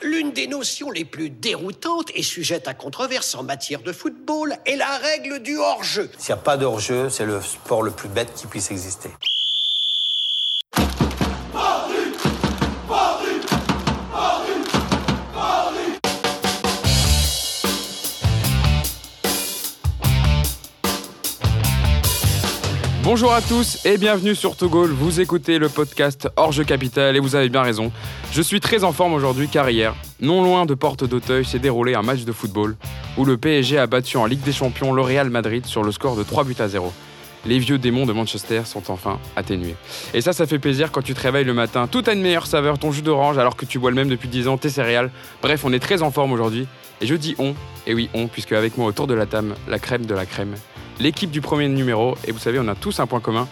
L'une des notions les plus déroutantes et sujette à controverse en matière de football est la règle du hors-jeu. S'il n'y a pas de hors-jeu, c'est le sport le plus bête qui puisse exister. Bonjour à tous et bienvenue sur Togol. Vous écoutez le podcast Hors Capital et vous avez bien raison. Je suis très en forme aujourd'hui car hier, non loin de Porte d'Auteuil, s'est déroulé un match de football où le PSG a battu en Ligue des Champions le Real Madrid sur le score de 3 buts à 0. Les vieux démons de Manchester sont enfin atténués. Et ça, ça fait plaisir quand tu te réveilles le matin. Tout a une meilleure saveur, ton jus d'orange alors que tu bois le même depuis 10 ans, tes céréales. Bref, on est très en forme aujourd'hui. Et je dis on, et oui on, puisque avec moi autour de la table, la crème de la crème, l'équipe du premier numéro. Et vous savez, on a tous un point commun.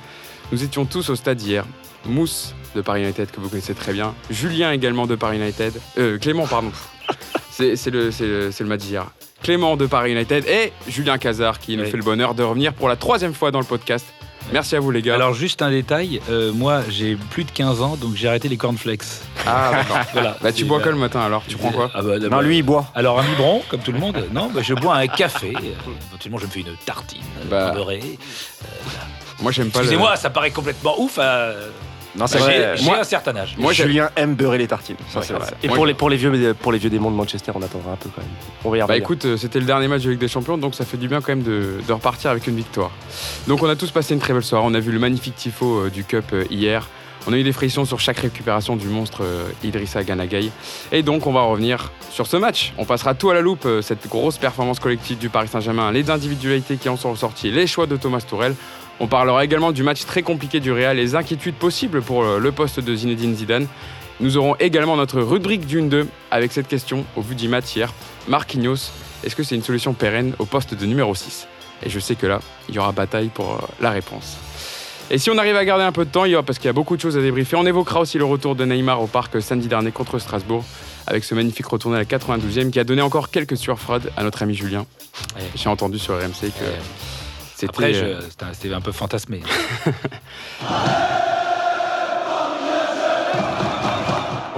Nous étions tous au stade hier. Mousse de Paris United, que vous connaissez très bien. Julien également de Paris United. Euh, Clément, pardon. C'est le, le, match d'hier. Clément de Paris United et Julien Cazard qui nous Oui. fait le bonheur de revenir pour la troisième fois dans le podcast. Merci à vous les gars. Alors juste un détail, euh, moi j'ai plus de 15 ans donc j'ai arrêté les cornflakes. ah d'accord. Voilà. Bah tu bois euh, quoi le matin alors? Tu prends quoi? Ah bah, Non, bah, lui, il boit. Alors un biberon comme tout le monde Non, bah, je bois un café. Euh, Éventuellement je me fais une tartine euh, Bah, beurrée. Moi j'aime pas le. Excusez-moi, ça paraît complètement ouf. euh, Non, c'est j'ai vrai. j'ai Moi- un certain âge. Moi, Julien aime beurrer les tartines. Ça, Ouais, c'est vrai. c'est- Et pour, les, pour, les vieux, pour les vieux démons de Manchester, on attendra un peu quand même. On va y Bah écoute, euh, c'était le dernier match de Ligue des Champions, donc ça fait du bien quand même de, de repartir avec une victoire. Donc on a tous passé une très belle soirée, on a vu le magnifique tifo euh, du Cup euh, hier, on a eu des frictions sur chaque récupération du monstre Idrissa Ganagay, et donc on va revenir sur ce match. On passera tout à la loupe, cette grosse performance collective du Paris Saint-Germain, les individualités qui en sont ressorties, les choix de Thomas Tourel. On parlera également du match très compliqué du Real, les inquiétudes possibles pour euh, le poste de Zinedine Zidane. Nous aurons également notre rubrique d'une 2 avec cette question au vu du match hier. Marquinhos, est-ce que c'est une solution pérenne au poste de numéro 6 Et je sais que là, il y aura bataille pour euh, la réponse. Et si on arrive à garder un peu de temps, il y aura, parce qu'il y a beaucoup de choses à débriefer, on évoquera aussi le retour de Neymar au parc samedi dernier contre Strasbourg, avec ce magnifique retourné à la 92e qui a donné encore quelques surfraudes à notre ami Julien. J'ai entendu sur RMC que. Après, je- euh, c'était un- c'était un peu fantasmé.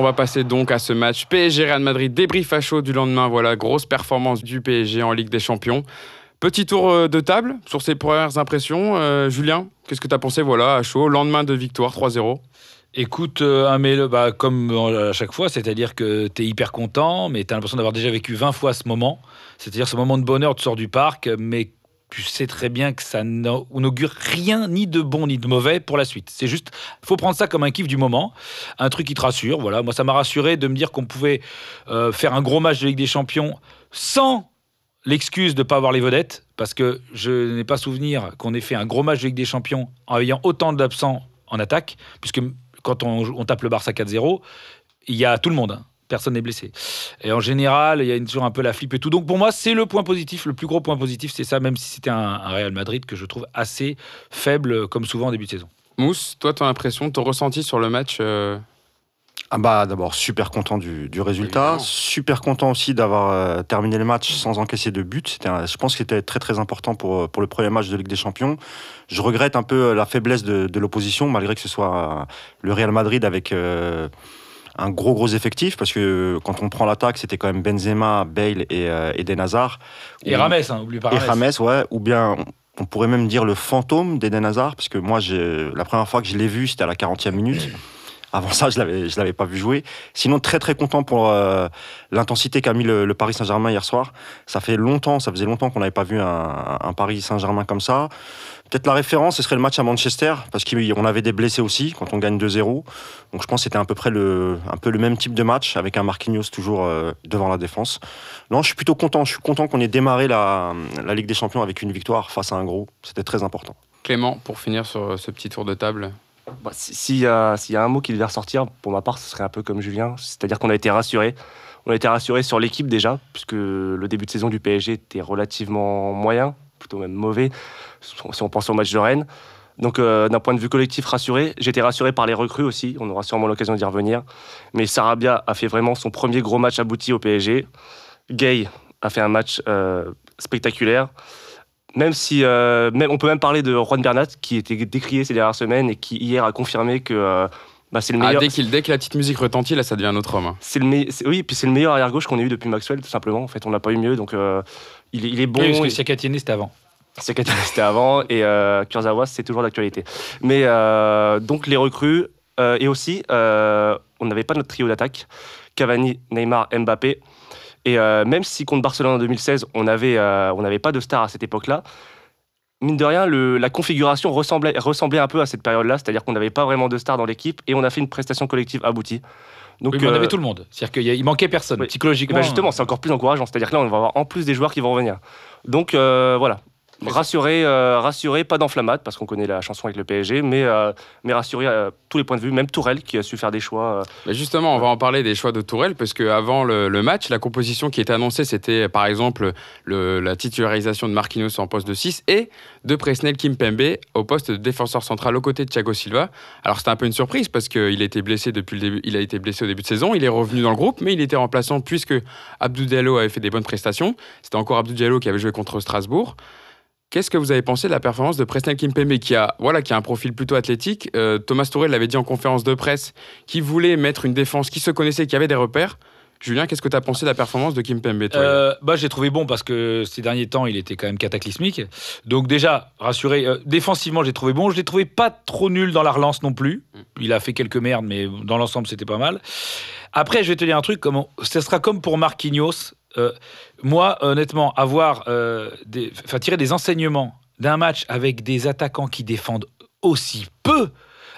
On va passer donc à ce match PSG Real Madrid, débrief à chaud du lendemain. Voilà, grosse performance du PSG en Ligue des Champions. Petit tour euh, de table sur ses premières impressions. Euh, Julien, qu'est-ce que tu as pensé? Voilà, à chaud, lendemain de victoire 3-0 Écoute, euh, un mail, bah, comme à chaque fois, c'est-à-dire que tu es hyper content, mais tu as l'impression d'avoir déjà vécu 20 fois ce moment. C'est-à-dire ce moment de bonheur, tu sors du parc, mais tu sais très bien que ça n'a- n'augure rien, ni de bon ni de mauvais pour la suite. C'est juste, faut prendre ça comme un kiff du moment, un truc qui te rassure. Voilà, moi ça m'a rassuré de me dire qu'on pouvait euh, faire un gros match de Ligue des Champions sans l'excuse de ne pas avoir les vedettes, parce que je n'ai pas souvenir qu'on ait fait un gros match de Ligue des Champions en ayant autant d'absents en attaque, puisque quand on, on tape le Barça 4-0, il y a tout le monde. Personne n'est blessé. Et en général, il y a toujours un peu la flip et tout. Donc pour moi, c'est le point positif, le plus gros point positif, c'est ça, même si c'était un, un Real Madrid que je trouve assez faible, comme souvent en début de saison. Mousse, toi, ton impression, ton ressenti sur le match euh, Ah bah d'abord super content du, du résultat, Évidemment. super content aussi d'avoir euh, terminé le match sans encaisser de but. C'était, un- je pense que c'était très très important pour, euh, pour le premier match de Ligue des Champions. Je regrette un peu euh, la faiblesse de, de l'opposition, malgré que ce soit euh, le Real Madrid avec euh, un gros gros effectif, parce que quand on prend l'attaque, c'était quand même Benzema, Bale et euh, Eden Hazard. Et Rames, hein, oublie pas et Rames. Ouais, ou bien on pourrait même dire le fantôme d'Eden Hazard, parce que moi, la première fois que je l'ai vu, c'était à la 40e minute. Avant ça, je l'avais, l'avais pas vu jouer. Sinon, très très content pour euh, l'intensité qu'a mis le, Paris Saint-Germain hier soir. Ça fait longtemps, ça faisait longtemps qu'on n'avait pas vu un, Paris Saint-Germain comme ça. Peut-être la référence, ce serait le match à Manchester, parce qu'on avait des blessés aussi quand on gagne 2-0. Donc je pense que c'était à peu près le, un peu le même type de match, avec un Marquinhos toujours euh, devant la défense. Non, je suis plutôt content. Je suis content qu'on ait démarré la, la Ligue des Champions avec une victoire face à un gros. C'était très important. Clément, pour finir sur euh, ce petit tour de table. Bah, si- S'il y, a- un mot qui devait ressortir, pour ma part, ce serait un peu comme Julien, c'est-à-dire qu'on a été rassuré. On a été rassuré sur l'équipe déjà, puisque le début de saison du PSG était relativement moyen, plutôt même mauvais, si on pense au match de Rennes. Donc euh, d'un point de vue collectif rassuré, été rassuré par les recrues aussi, on aura sûrement l'occasion d'y revenir. Mais Sarabia a fait vraiment son premier gros match abouti au PSG. Gay a fait un match euh, spectaculaire. Même si, euh, même, on peut même parler de Juan Bernat, qui était décrié ces dernières semaines et qui hier a confirmé que euh, Bah, c'est le Ah, meilleur. dès, qu'il- dès que la petite musique retentit, là, ça devient un autre homme. hein. c'est le me- c'est- Oui, puis c'est le meilleur arrière gauche qu'on ait eu depuis Maxwell, tout simplement. En fait, on n'a pas eu mieux, donc euh, il, est, il est bon. Oui, parce que c'était avant. C'était avant et euh, Kurzawa c'est toujours d'actualité. Mais euh, donc les recrues euh, et aussi euh, on n'avait pas notre trio d'attaque Cavani, Neymar, Mbappé et euh, même si contre Barcelone en 2016 on avait euh, on n'avait pas de star à cette époque-là. Mine de rien, le- la configuration ressemblait, ressemblait un peu à cette période-là, c'est-à-dire qu'on n'avait pas vraiment de star dans l'équipe et on a fait une prestation collective aboutie. Donc, Oui, mais on euh, avait tout le monde. C'est-à-dire qu'il manquait personne. oui. Psychologiquement. eh ben justement, c'est encore plus encourageant. C'est-à-dire que là, on va avoir en plus des joueurs qui vont revenir. Donc euh, voilà. Rassurer, euh, rassurer, pas d'enflammade, parce qu'on connaît la chanson avec le PSG, mais, euh, mais tous les points de vue, même Tourelle qui a su faire des choix. Mais justement, on va en parler des choix de Tourelle, parce qu'avant le, le match, la composition qui était annoncée, c'était par exemple le- la titularisation de Marquinhos en poste de 6 et de Presnel Kimpembe au poste de défenseur central aux côtés de Thiago Silva. Alors c'était un peu une surprise, parce qu'il il a été blessé au début de saison, il est revenu dans le groupe, mais il était remplaçant puisque Abdou Diallo avait fait des bonnes prestations. C'était encore Abdou Diallo qui avait joué contre Strasbourg. Qu'est-ce que vous avez pensé de la performance de Presnel Kimpembe qui a, voilà, qui a un profil plutôt athlétique Euh, Thomas Tourelle l'avait dit en conférence de presse qui voulait mettre une défense qui se connaissait, qui avait des repères. Julien, qu'est-ce que tu as pensé de la performance de Kimpembe toi Euh, bah, j'ai trouvé bon parce que ces derniers temps, il était quand même cataclysmique. Donc déjà, rassuré, euh, défensivement, j'ai trouvé bon. Je l'ai trouvé pas trop nul dans la relance non plus. Il a fait quelques merdes, mais dans l'ensemble, c'était pas mal. Après, je vais te dire un truc, comme on- ce sera comme pour Marquinhos. Euh, moi, honnêtement, avoir, euh, des, enfin, tirer des enseignements d'un match avec des attaquants qui défendent aussi peu,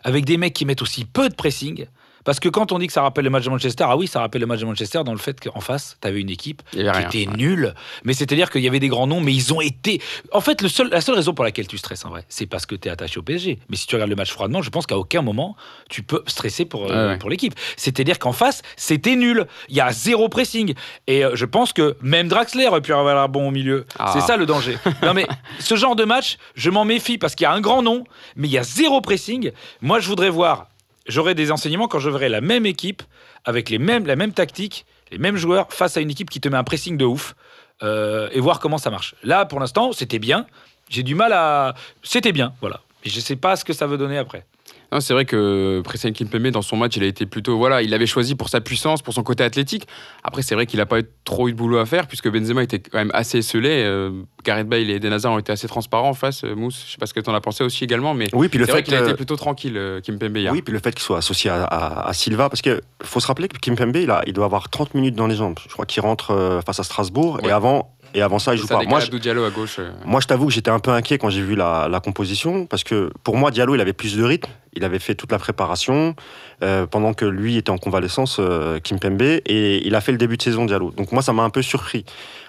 avec des mecs qui mettent aussi peu de pressing. Parce que quand on dit que ça rappelle le match de Manchester, ah oui, ça rappelle le match de Manchester dans le fait qu'en face, tu avais une équipe qui rien. était nulle. Mais c'est-à-dire qu'il y avait des grands noms, mais ils ont été. En fait, le seul, la seule raison pour laquelle tu stresses en vrai, c'est parce que tu es attaché au PSG. Mais si tu regardes le match froidement, je pense qu'à aucun moment tu peux stresser pour, euh, Ouais, ouais. pour l'équipe. C'est-à-dire qu'en face, c'était nul. Il y a zéro pressing. Et euh, je pense que même Draxler aurait pu avoir un bon au milieu. Ah. C'est ça le danger. non, mais ce genre de match, je m'en méfie parce qu'il y a un grand nom, mais il y a zéro pressing. Moi, je voudrais voir. J'aurai des enseignements quand je verrai la même équipe avec les mêmes, la même tactique, les mêmes joueurs face à une équipe qui te met un pressing de ouf euh, et voir comment ça marche. Là, pour l'instant, c'était bien. J'ai du mal à. C'était bien, voilà. Et je sais pas ce que ça veut donner après. Non, c'est vrai que Presnel Kimpembe, dans son match, il a été plutôt. Voilà, il avait choisi pour sa puissance, pour son côté athlétique. Après, c'est vrai qu'il n'a pas eu trop eu de boulot à faire, puisque Benzema était quand même assez esselé. Euh, Gareth Bale et Eden Hazard ont été assez transparents en face. Euh, Mousse, je sais pas ce que tu en as pensé aussi également, mais Oui, puis le c'est vrai fait qu'il a euh, été plutôt tranquille, euh, Kimpembe, hier. Oui, puis le fait qu'il soit associé à, à- à Silva, parce qu'il faut se rappeler que Kimpembe, il, a- il doit avoir 30 minutes dans les jambes. Je crois qu'il rentre face à Strasbourg, Ouais. et, avant, et avant ça, il joue ça pas. Moi, je, Diallo à gauche. moi, je t'avoue que j'étais un peu inquiet quand j'ai vu la, la composition, parce que pour moi, Diallo, il avait plus de rythme. Il avait fait toute la préparation, euh, pendant que lui était en convalescence, euh, Kimpembe, et il a fait le début de saison, Diallo. Donc moi, ça m'a un peu surpris.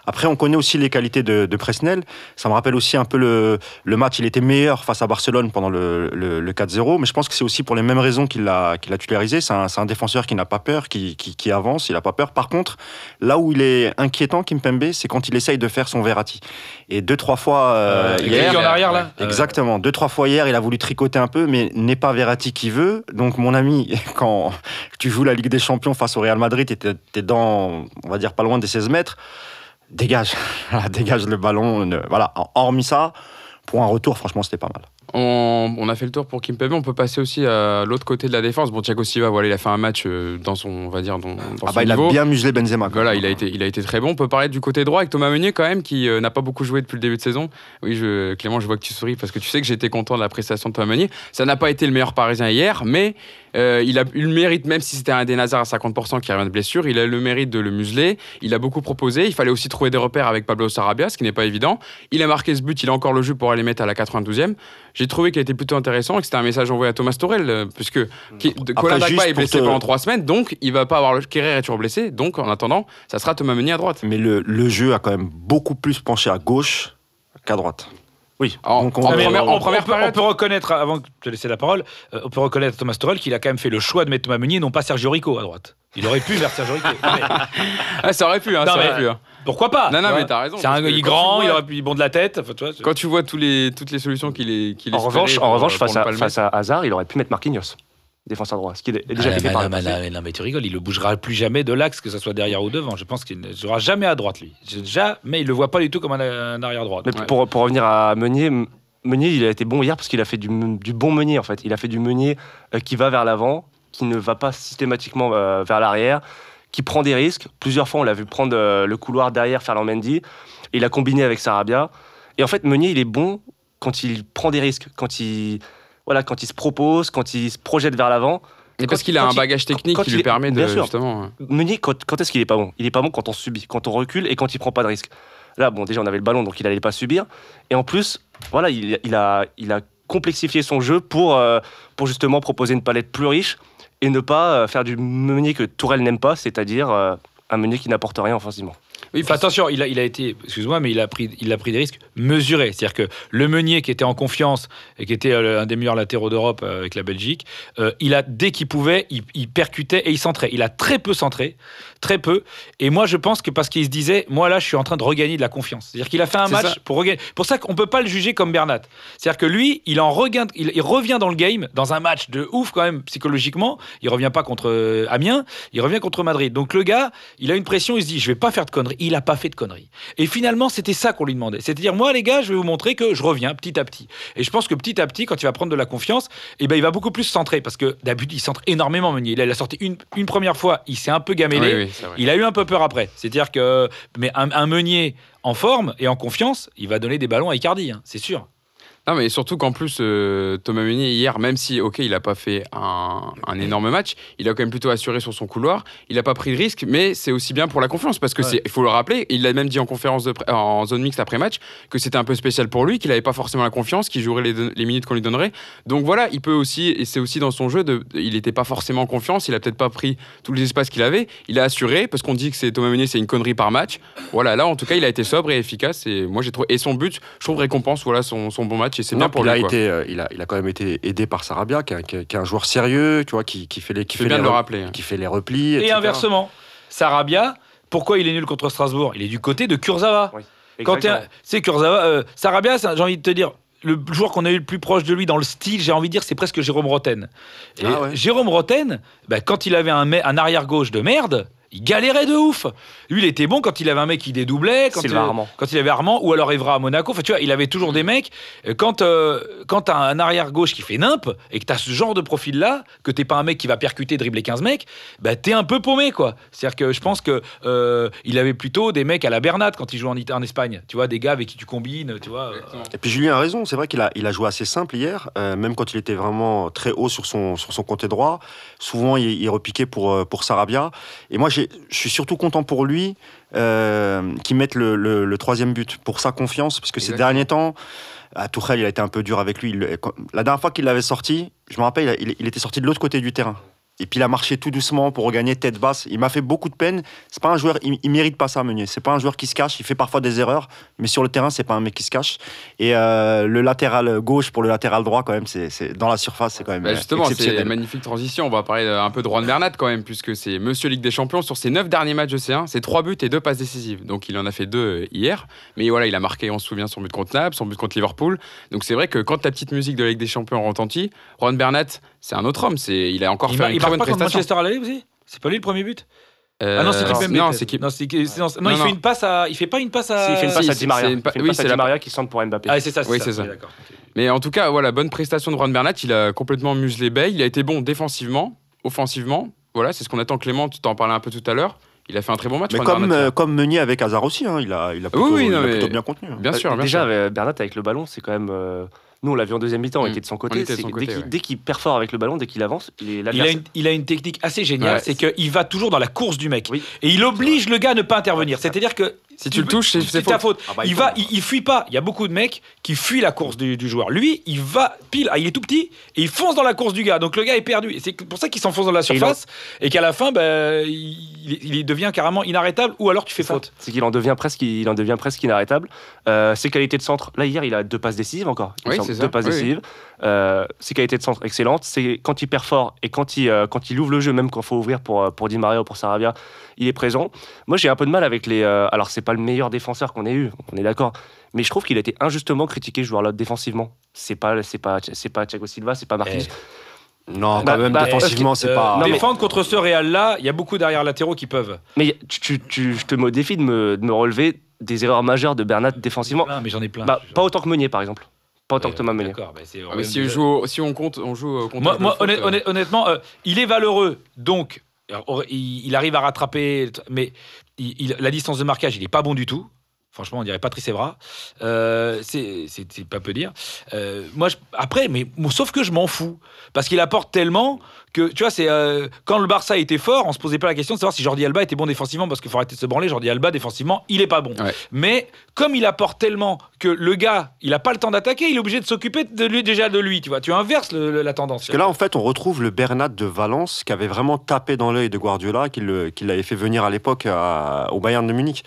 Après, on connaît aussi les qualités de, de Presnel. Ça me rappelle aussi un peu le, le match. Il était meilleur face à Barcelone pendant le, le- le 4-0, mais je pense que c'est aussi pour les mêmes raisons qu'il l'a qu'il a titularisé. C'est un, c'est un défenseur qui n'a pas peur, qui, qui- qui avance, il n'a pas peur. Par contre, là où il est inquiétant, Kimpembe, c'est quand il essaye de faire son Verratti. Et deux, trois fois euh, Euh, hier, en arrière, là Euh, Exactement. Deux, trois fois hier, il a voulu tricoter un peu, mais n'est pas Verratti qui veut. Donc, mon ami, quand tu joues la Ligue des Champions face au Real Madrid t'es t'es dans, on va dire, pas loin des 16 mètres, dégage. Dégage le ballon. Voilà. Hormis ça, pour un retour, franchement, c'était pas mal. On, on a fait le tour pour Kimpembe. On peut passer aussi à l'autre côté de la défense. Bon, Thiago Silva, voilà, il a fait un match euh, dans son, on va dire, dans, dans Ah son bah, il niveau. a bien muselé Benzema. Voilà, il a été, il a été très bon. On peut parler du côté droit avec Thomas Meunier quand même, qui euh, n'a pas beaucoup joué depuis le début de saison. Oui, je, Clément, je vois que tu souris parce que tu sais que j'étais content de la prestation de Thomas Meunier. Ça n'a pas été le meilleur Parisien hier, mais euh, il a eu le mérite, même si c'était un des Nazars à 50% qui revient de blessure, il a eu le mérite de le museler. Il a beaucoup proposé. Il fallait aussi trouver des repères avec Pablo Sarabia, ce qui n'est pas évident. Il a marqué ce but, il a encore le jeu pour aller mettre à la 92e. J'ai trouvé qu'il était plutôt intéressant et que c'était un message envoyé à Thomas Torel, euh, puisque qui- de- Après, Colin Dagba est blessé te- pendant trois semaines, donc il va pas avoir le. Kerrer est toujours blessé, donc en attendant, ça sera Thomas Meunier à droite. Mais le, le jeu a quand même beaucoup plus penché à gauche qu'à droite. Oui. En- Donc, on- en Ah, première- on, en première on peut, période- on peut reconnaître, avant de te laisser la parole, euh, on peut reconnaître à Thomas Tuchel qu'il a quand même fait le choix de mettre Thomas Meunier, non pas Sergio Rico à droite. Il aurait pu mettre Sergio Rico. Mais Ah, ça aurait pu, hein, Non, ça aurait pu. hein. pourquoi pas? Non, non, mais t'as raison, C'est un il est grand, il aurait pu bon de la tête. enfin, tu vois, c'est- Quand tu vois tous les, toutes les solutions qu'il est, qu'il En revanche, en revanche pour face, à, face à Hazard, il aurait pu mettre Marquinhos, défenseur droit, ce qui est déjà Ah, fait mais par non, le mais passé. non, mais non, mais tu rigoles, il le bougera plus jamais de l'axe, que ce soit derrière ou devant. Je pense qu'il ne jouera jamais à droite, lui. Jamais, il le voit pas du tout comme un, un arrière droit. Mais Ouais. pour, pour revenir à Meunier, Meunier, il a été bon hier parce qu'il a fait du, du bon Meunier en fait. Il a fait du Meunier euh, qui va vers l'avant, qui ne va pas systématiquement euh, vers l'arrière, qui prend des risques. Plusieurs fois, on l'a vu prendre euh, le couloir derrière Ferland Mendy. Il a combiné avec Sarabia. Et en fait, Meunier, il est bon quand il prend des risques, quand il, voilà, quand il se propose, quand il se projette vers l'avant. Et parce qu'il a un bagage technique quand qui lui permet de bien sûr. justement. Meunier, quand, quand est-ce qu'il est pas bon? Il est pas bon quand on subit, quand on recule et quand il prend pas de risque. Là, bon, déjà, on avait le ballon, donc il allait pas subir. Et en plus, voilà, il, il a, il a complexifié son jeu pour, euh, pour justement proposer une palette plus riche et ne pas euh, faire du Meunier que Tourelle n'aime pas, c'est-à-dire euh, un Meunier qui n'apporte rien offensivement. Oui, attention, il a, il a été, excuse-moi, mais il a pris, il a pris des risques mesurés. C'est-à-dire que le Meunier, qui était en confiance et qui était euh, un des meilleurs latéraux d'Europe euh, avec la Belgique, euh, il a dès qu'il pouvait, il, il percutait et il centrait. Il a très peu centré, très peu. Et moi, je pense que parce qu'il se disait, moi là, je suis en train de regagner de la confiance. C'est-à-dire qu'il a fait un match ça. pour regagner. Pour ça qu'on peut pas le juger comme Bernat. C'est-à-dire que lui, il en regagne, il, il revient dans le game, dans un match de ouf quand même psychologiquement. Il revient pas contre Amiens, il revient contre Madrid. Donc le gars, il a une pression, il se dit, je vais pas faire de conneries. Il a pas fait de conneries. Et finalement, c'était ça qu'on lui demandait. C'est-à-dire, moi, les gars, je vais vous montrer que je reviens petit à petit. Et je pense que petit à petit, quand il va prendre de la confiance, eh ben, il va beaucoup plus centrer. Parce que d'habitude, il centre énormément Meunier. Là, il a sorti une, une première fois, il s'est un peu gamélé. oui, oui. Il a eu un peu peur après. C'est-à-dire que. Mais un, un Meunier en forme et en confiance, il va donner des ballons à Icardi, hein, c'est sûr. Non, mais surtout qu'en plus, euh, Thomas Meunier, hier, même si, ok, il n'a pas fait un, un énorme match, il a quand même plutôt assuré sur son couloir. Il n'a pas pris de risque, mais c'est aussi bien pour la confiance. Parce que, Ouais. il faut le rappeler, il l'a même dit en conférence de, en zone mixte après match, que c'était un peu spécial pour lui, qu'il n'avait pas forcément la confiance, qu'il jouerait les, minutes qu'on lui donnerait. Donc voilà, il peut aussi, et c'est aussi dans son jeu, de, il n'était pas forcément en confiance, il a peut-être pas pris tous les espaces qu'il avait. Il a assuré, parce qu'on dit que c'est Thomas Meunier, c'est une connerie par match. Voilà, là, en tout cas, il a été sobre et efficace. Et moi, j'ai trouvé. Et son but, je trouve, récompense voilà, son, son bon match. Et c'est Non, bien pour il, lui. a quoi. été, euh, il, a, il a quand même été aidé par Sarabia, qui est, un- qui est- qui est un joueur sérieux, tu vois, qui, qui fait les, qui C'est fait bien les de le re- rappeler. qui fait les replis. Et etc. inversement, Sarabia, pourquoi il est nul contre Strasbourg? Il est du côté de Kurzawa. Quand c'est Kurzawa, euh, Sarabia, j'ai envie de te dire, le joueur qu'on a eu le plus proche de lui dans le style, j'ai envie de dire, c'est presque Jérôme Roten. Et Ah ouais. Jérôme Roten, bah, quand il avait un, un arrière gauche de merde, il galérait de ouf. Lui, il était bon quand il avait un mec qui dédoublait, quand, Sylvain il, Armand. quand il avait Armand ou alors Evra à Monaco. Enfin, tu vois, il avait toujours des mecs. euh, Quand, euh, quand t'as un arrière gauche qui fait nimp et que t'as ce genre de profil-là, que t'es pas un mec qui va percuter, dribbler 15 mecs, bah, t'es un peu paumé, quoi. C'est-à-dire que je pense que euh, il avait plutôt des mecs à la Bernat quand il jouait en, Ita- en Espagne. Tu vois, des gars avec qui tu combines, tu vois. euh, Et puis Julien a raison, c'est vrai qu'il a, il a joué assez simple hier, euh, même quand il était vraiment très haut sur son, sur son côté droit. Souvent, il, il repiquait pour, euh, pour Sarabia. Et moi, j'ai- je suis surtout content pour lui euh, qu'il mette le, le- le troisième but, pour sa confiance, parce que ces derniers temps, à Tourelle, il a été un peu dur avec lui. Il- la dernière fois qu'il l'avait sorti, je me rappelle, il, il était sorti de l'autre côté du terrain. Et puis il a marché tout doucement pour regagner tête basse. Il m'a fait beaucoup de peine. C'est pas un joueur, il, il mérite pas ça, Meunier. C'est pas un joueur qui se cache. Il fait parfois des erreurs, mais sur le terrain, c'est pas un mec qui se cache. Et euh, le latéral gauche pour le latéral droit, quand même, c'est dans la surface, c'est quand même Bah justement, c'est une magnifique transition. On va parler un peu de Juan Bernat quand même, puisque c'est Monsieur Ligue des Champions. Sur ses neuf derniers matchs de C1, c'est trois buts et deux passes décisives. Donc il en a fait deux euh, hier. Mais voilà, il a marqué, on se souvient, son but contre Naples, son but contre Liverpool. Donc c'est vrai que quand la petite musique de la Ligue des Champions retentit, Juan Bernat, c'est un autre homme. C'est, il a encore il fait une bonne pas contre prestation. Manchester à l'aller aussi? C'est pas lui le premier but? Euh, Ah non, c'est peut-être. c'est Kip- Non, c'est Ki- c'est- non, il non. fait une passe à. Il fait pas une passe à. Si, il fait une passe si, à c'est- Di Maria. Il pa- oui, passe c'est à Di la- Maria qui centre pour Mbappé. Ah, c'est ça, c'est Oui, ça. c'est ça. Mais en tout cas, voilà, bonne prestation de Juan Bernat. Il a complètement muselé Bay. Il a été bon défensivement, offensivement. Voilà, c'est ce qu'on attend Clément. Tu t'en parlais un peu tout à l'heure. Il a fait un très bon match. Mais Juan comme, Bernat, euh, comme Meunier avec Hazard aussi, hein, il a, il a plutôt, oui, il non, a mais- plutôt bien contenu. hein. bien sûr, Déjà, sûr. euh, Bernat avec le ballon, c'est quand même. Nous, on l'a vu en deuxième mi-temps, on Mm. était de son On côté. de son dès qu'il ouais. qu'il perfore avec le ballon, dès qu'il avance, il est Il a, une, il a une technique assez géniale, Ouais. c'est qu'il va toujours dans la course du mec. Oui. Et il oblige le gars à ne pas intervenir. C'est-à-dire que. Si tu le touches, c'est- c'est ta faute. faute. Ah bah, il il va, il, il fuit pas. Il y a beaucoup de mecs qui fuient la course du, du joueur. Lui, il va pile. ah, il est tout petit et il fonce dans la course du gars. Donc le gars est perdu. Et c'est pour ça qu'il s'enfonce dans la surface et qu'à la fin, ben, il, il devient carrément inarrêtable ou alors tu fais C'est ça. faute. C'est qu'il en devient presque, il en devient presque inarrêtable. Euh, ses qualités de centre, là hier, il a deux passes décisives encore. Oui, c'est ça. Deux passes Oui, oui. décisives. Euh, ses qualités de centre excellentes. C'est quand il perd fort et quand il, euh, quand il ouvre le jeu, même quand il faut ouvrir pour euh, pour Di Maria ou pour Sarabia, il est présent. Moi, j'ai un peu de mal avec les. euh, alors, c'est pas le meilleur défenseur qu'on ait eu, on est d'accord. Mais je trouve qu'il a été injustement critiqué, joueur-là, défensivement. C'est pas, c'est pas, c'est pas Thiago Silva, c'est pas Marquinhos. Non, quand Bah, même, bah, défensivement, c'est Euh, pas. non, mais- défendre contre ce Real-là, il y a beaucoup d'arrière latéraux qui peuvent. Mais tu, tu, tu- je te me défie de me, de me relever des erreurs majeures de Bernat défensivement. Plein, mais j'en ai plein. Bah, pas autant que Meunier, par exemple. Pas autant que Thomas Meunier. D'accord, c'est- Ah, mais si, on joue, si on compte, on joue euh, contre. Moi, le moi, foot, honnêt- euh, honnêt- honnêtement, euh, il est valeureux, donc alors, il, il arrive à rattraper, mais il- il- la distance de marquage, il est pas bon du tout. Franchement, on dirait Patrice Evra. Euh, c'est pas peu dire. Euh, moi, je- après, mais sauf que je m'en fous parce qu'il apporte tellement que tu vois, c'est euh, quand le Barça était fort, on se posait pas la question de savoir si Jordi Alba était bon défensivement parce qu'il faut arrêter de se branler. Jordi Alba défensivement, il est pas bon. Ouais. Mais comme il apporte tellement que le gars, il a pas le temps d'attaquer, il est obligé de s'occuper de lui déjà de lui. Tu vois, tu inverses le- le- la tendance. Parce que là, en fait, on retrouve le Bernat de Valence qui avait vraiment tapé dans l'œil de Guardiola, qui l'avait fait venir à l'époque au Bayern de Munich.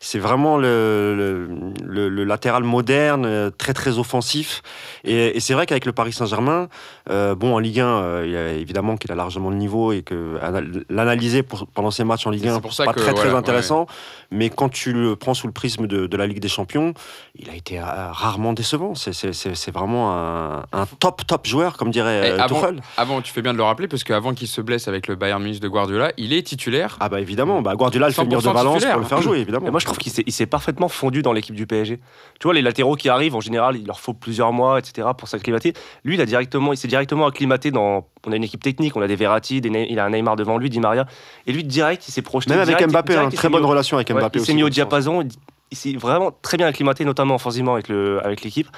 C'est vraiment le, le- latéral moderne, euh, très très offensif. Et, et c'est vrai qu'avec le Paris Saint-Germain, euh, bon, en Ligue 1, euh, il y a évidemment qu'il a largement le niveau et que anal- l'analyser pendant ses matchs en Ligue C'est 1, pour c'est ça pas que, très très intéressant. Mais quand tu le prends sous le prisme de, de la Ligue des Champions, il a été euh, rarement décevant. C'est- vraiment un, un top top joueur, comme dirait Et euh, avant- Tuchel. Avant, tu fais bien de le rappeler, parce qu'avant qu'il se blesse avec le Bayern Munich de Guardiola, il est titulaire. Ah bah évidemment, bah Guardiola le fait venir de 100% Valence titulaire. pour le faire jouer, évidemment. Et moi, je trouve qu'il s'est, il s'est parfaitement fondu dans l'équipe du PSG. Tu vois, les latéraux qui arrivent, en général, il leur faut plusieurs mois, etc., pour s'acclimater. Lui, il, a directement, il s'est directement acclimaté dans. On a une équipe technique, on a des Verratti, des Ne- il a un Neymar devant lui, Di Maria. Et lui, direct, il s'est projeté. Même avec direct, Mbappé, direct, hein, très bonne au- relation avec ouais, Mbappé il s'est mis au sens. diapason. Il, s'est vraiment très bien acclimaté, notamment offensivement avec, le, avec l'équipe.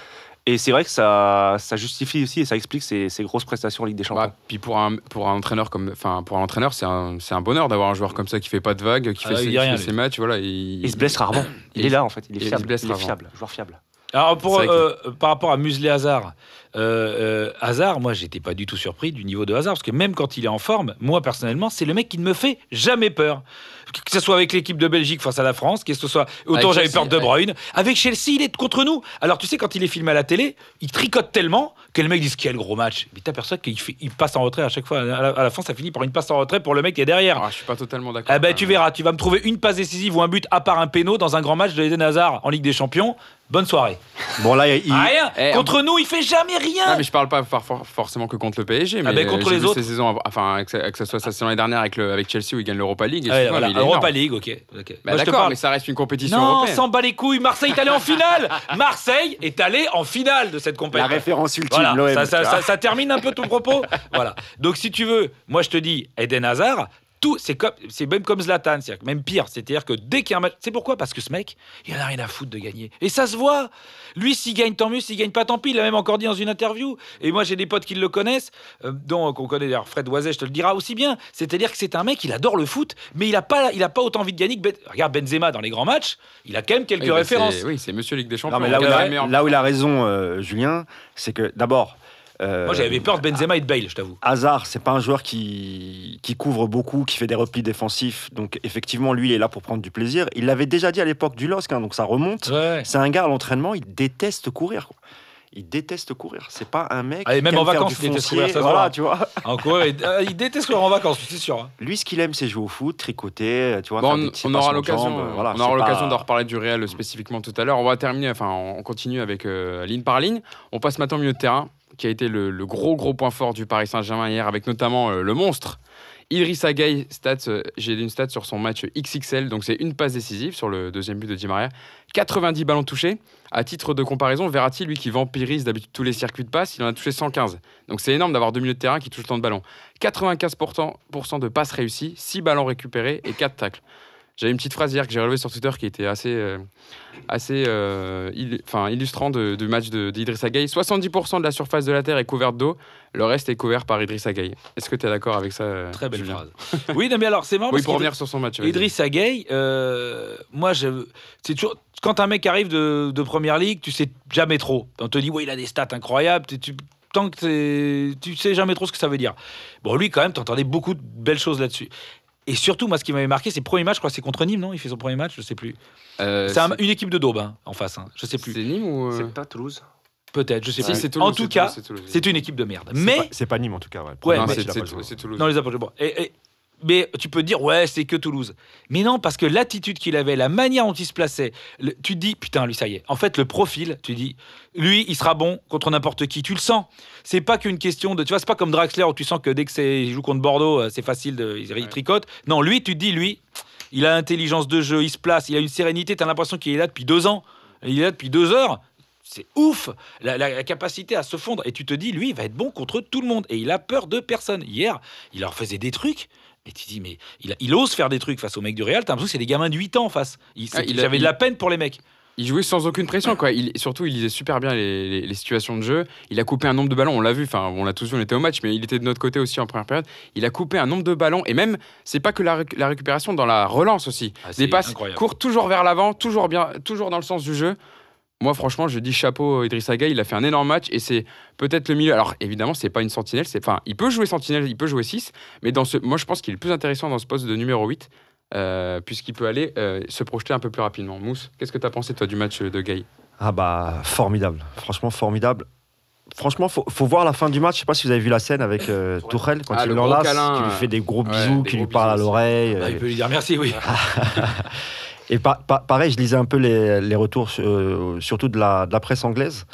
Et c'est vrai que ça, ça justifie aussi et ça explique ses, ses grosses prestations en Ligue des Champions. Bah, puis pour un, pour un entraîneur comme, enfin pour un entraîneur, c'est un, c'est un bonheur d'avoir un joueur comme ça qui fait pas de vagues, qui Ah, fait, il ses, dit qui rien, fait lui. ses matchs, voilà. Il, il se blesse rarement. Il est là, en fait. Il est et il se fiable. blesse Il est fiable, joueur fiable. Alors pour, euh, par rapport à Musley Hazard, euh, euh, Hazard, moi j'étais pas du tout surpris du niveau de Hazard parce que même quand il est en forme, moi personnellement, c'est le mec qui ne me fait jamais peur. Que ce soit avec l'équipe de Belgique face à la France, que ce soit autant j'avais Chelsea, peur de De ouais. Bruyne, avec Chelsea, il est contre nous. Alors tu sais quand il est filmé à la télé, il tricote tellement que le mec dit quel gros match. Mais t'aperçois qu'il fait- il passe en retrait à chaque fois. À la, à la fin, ça finit par une passe en retrait pour le mec qui est derrière. Ah, je suis pas totalement d'accord. Ah ben tu Euh, verras, tu vas me trouver une passe décisive ou un but à part un péno dans un grand match de Eden Hazard en Ligue des Champions. Bonne soirée. Bon là, il, Ah, rien. Eh, Contre nous, il fait jamais rien. Ah, mais je parle pas for- for- forcément que contre le PSG, mais ben, contre j'ai les autres. ces saisons, enfin que ça, que ça soit sa saison l'année dernière avec, le, avec Chelsea où il gagne l'Europa League. Ah ouais, excuse-moi, voilà, mais il est Europa. League, ok. ok. Bah, D'accord, mais ça reste une compétition Non, européenne. s'en bat les couilles. Marseille est allé en finale. Marseille est allé en finale de cette la compétition. référence ultime, Voilà, ça- ça termine un peu ton propos. voilà. Donc si tu veux, moi je te dis, Eden Hazard, tout, c'est comme, c'est même comme Zlatan, c'est même pire. C'est-à-dire que dès qu'il y a un match, c'est pourquoi? Parce que ce mec, il en a rien à foutre de gagner. Et ça se voit. Lui, s'il gagne, tant mieux. S'il gagne pas, tant pis. Il l'a même encore dit dans une interview. Et moi, j'ai des potes qui le connaissent, euh, dont qu'on connaît d'ailleurs Fred Oiset, je te le dira aussi bien. C'est-à-dire que c'est un mec, il adore le foot, mais il a pas, il a pas autant envie de gagner que Ben- regarde Benzema dans les grands matchs. Il a quand même quelques Oui, bah, références. Oui, c'est Monsieur Ligue des Champions. Non, mais où, là où il a raison, euh, Julien, c'est que d'abord. Euh, Moi, j'avais peur de Benzema et de Bale, je t'avoue. Hazard, c'est pas un joueur qui, qui couvre beaucoup, qui fait des replis défensifs. Donc effectivement, lui, il est là pour prendre du plaisir. Il l'avait déjà dit à l'époque du LOSC, hein, donc ça remonte. Ouais. C'est un gars à l'entraînement, il déteste courir. quoi. Il déteste courir. C'est pas un mec. Ah, et qui même aime en faire vacances, du il déteste courir, ça se Voilà, voit. tu vois. En quoi il, euh, il déteste courir en vacances, c'est sûr. hein. Lui, ce qu'il aime, c'est jouer au foot, tricoter, tu vois. Bon, on, aura l'occasion, jambes, voilà, on aura c'est l'occasion pas- d'en reparler du Real spécifiquement tout à l'heure. On va terminer, enfin, on continue avec euh, ligne par ligne. On passe maintenant au milieu de terrain, qui a été le, gros gros point fort du Paris Saint-Germain hier, avec notamment euh, le monstre. Idrissa Gueye, stats, euh, j'ai une stat sur son match XXL, donc c'est une passe décisive sur le deuxième but de Di Maria. 90 ballons touchés. À titre de comparaison, Verratti, lui qui vampirise d'habitude tous les circuits de passe, il en a touché 115. Donc c'est énorme d'avoir deux milieux de terrain qui touchent tant de ballons. 95% de passes réussies, 6 ballons récupérés et 4 tacles. J'avais une petite phrase hier que j'ai relevée sur Twitter qui était assez, euh, assez euh, il- illustrant de- du match de- d'Idrissa Gueye. 70% de la surface de la Terre est couverte d'eau, le reste est couvert par Idrissa Gueye. Est-ce que tu es d'accord avec ça euh, Très belle Julien phrase. Oui, non, mais alors c'est marrant. Oui, parce pour revenir sur son match. vas-y. Idriss Gueye, euh, moi, c'est toujours. Quand un mec arrive de, de première ligue, tu sais jamais trop. On te dit, ouais, il a des stats incroyables. Tu, tu- tant que tu sais jamais trop ce que ça veut dire. Bon, lui, quand même, t'entendais beaucoup de belles choses là-dessus. Et surtout, moi, ce qui m'avait marqué, c'est le premier match, je crois, c'est contre Nîmes, non? Il fait son premier match, je sais plus. Euh, c'est un- une équipe de daube, hein, en face, hein, je sais plus. C'est Nîmes ou. euh, C'est pas Toulouse. Peut-être, je sais Si, plus. c'est Toulouse, en tout cas, c'est une équipe de merde. C'est Mais pas- C'est pas Nîmes en tout cas. Ouais, Ouais, c'est- Toulouse. Non, les approches. Bon. Et, et- mais tu peux dire, ouais, c'est que Toulouse. Mais non, parce que l'attitude qu'il avait, la manière dont il se plaçait, le- tu te dis, putain, lui, ça y est. En fait, le profil, tu dis, lui, il sera bon contre n'importe qui. Tu le sens. C'est pas qu'une question de. Tu vois, c'est pas comme Draxler où tu sens que dès que c'est, il joue contre Bordeaux, euh, c'est facile, de, il, il Ouais. tricote. Non, lui, tu te dis, lui, il a l'intelligence de jeu, il se place, il a une sérénité, tu as l'impression qu'il est là depuis deux ans. Il est là depuis deux heures. c'est ouf la, la- la capacité à se fondre. Et tu te dis, lui, il va être bon contre tout le monde. Et il a peur de personne. Hier, il leur faisait des trucs. Mais tu dis, mais il, ose faire des trucs face aux mecs du Real. T'as l'impression que c'est des gamins de 8 ans en face. Il, Ah, il de la peine pour les mecs. Il jouait sans aucune pression, quoi. Il, surtout, il lisait super bien les, les- les situations de jeu. Il a coupé un nombre de ballons, on l'a vu, enfin, on l'a tous vu, on était au match, mais il était de notre côté aussi en première période. Il a coupé un nombre de ballons, et même, c'est pas que la, réc- la récupération, dans la relance aussi. Ah, Des passes courent toujours vers l'avant, toujours bien, toujours dans le sens du jeu. Moi, franchement, je dis chapeau Idriss Gueye, il a fait un énorme match et c'est peut-être le milieu. Alors, évidemment, c'est pas une sentinelle, c'est enfin, il peut jouer sentinelle, il peut jouer 6, mais dans ce moi je pense qu'il est plus intéressant dans ce poste de numéro 8 euh, puisqu'il peut aller euh, se projeter un peu plus rapidement. Mousse, qu'est-ce que tu as pensé toi du match de Gueye? Ah bah formidable, franchement formidable. Franchement, faut, faut voir la fin du match. Je sais pas si vous avez vu la scène avec euh, Tourelle quand Ah, il le l'enlace, qui lui euh, fait des gros ouais, bisous, des qui lui parle à bisous l'oreille. Bah, euh, il peut lui dire merci, oui. Et pa- pa- pareil, je lisais un peu les, les retours, euh, surtout de la, de la presse anglaise.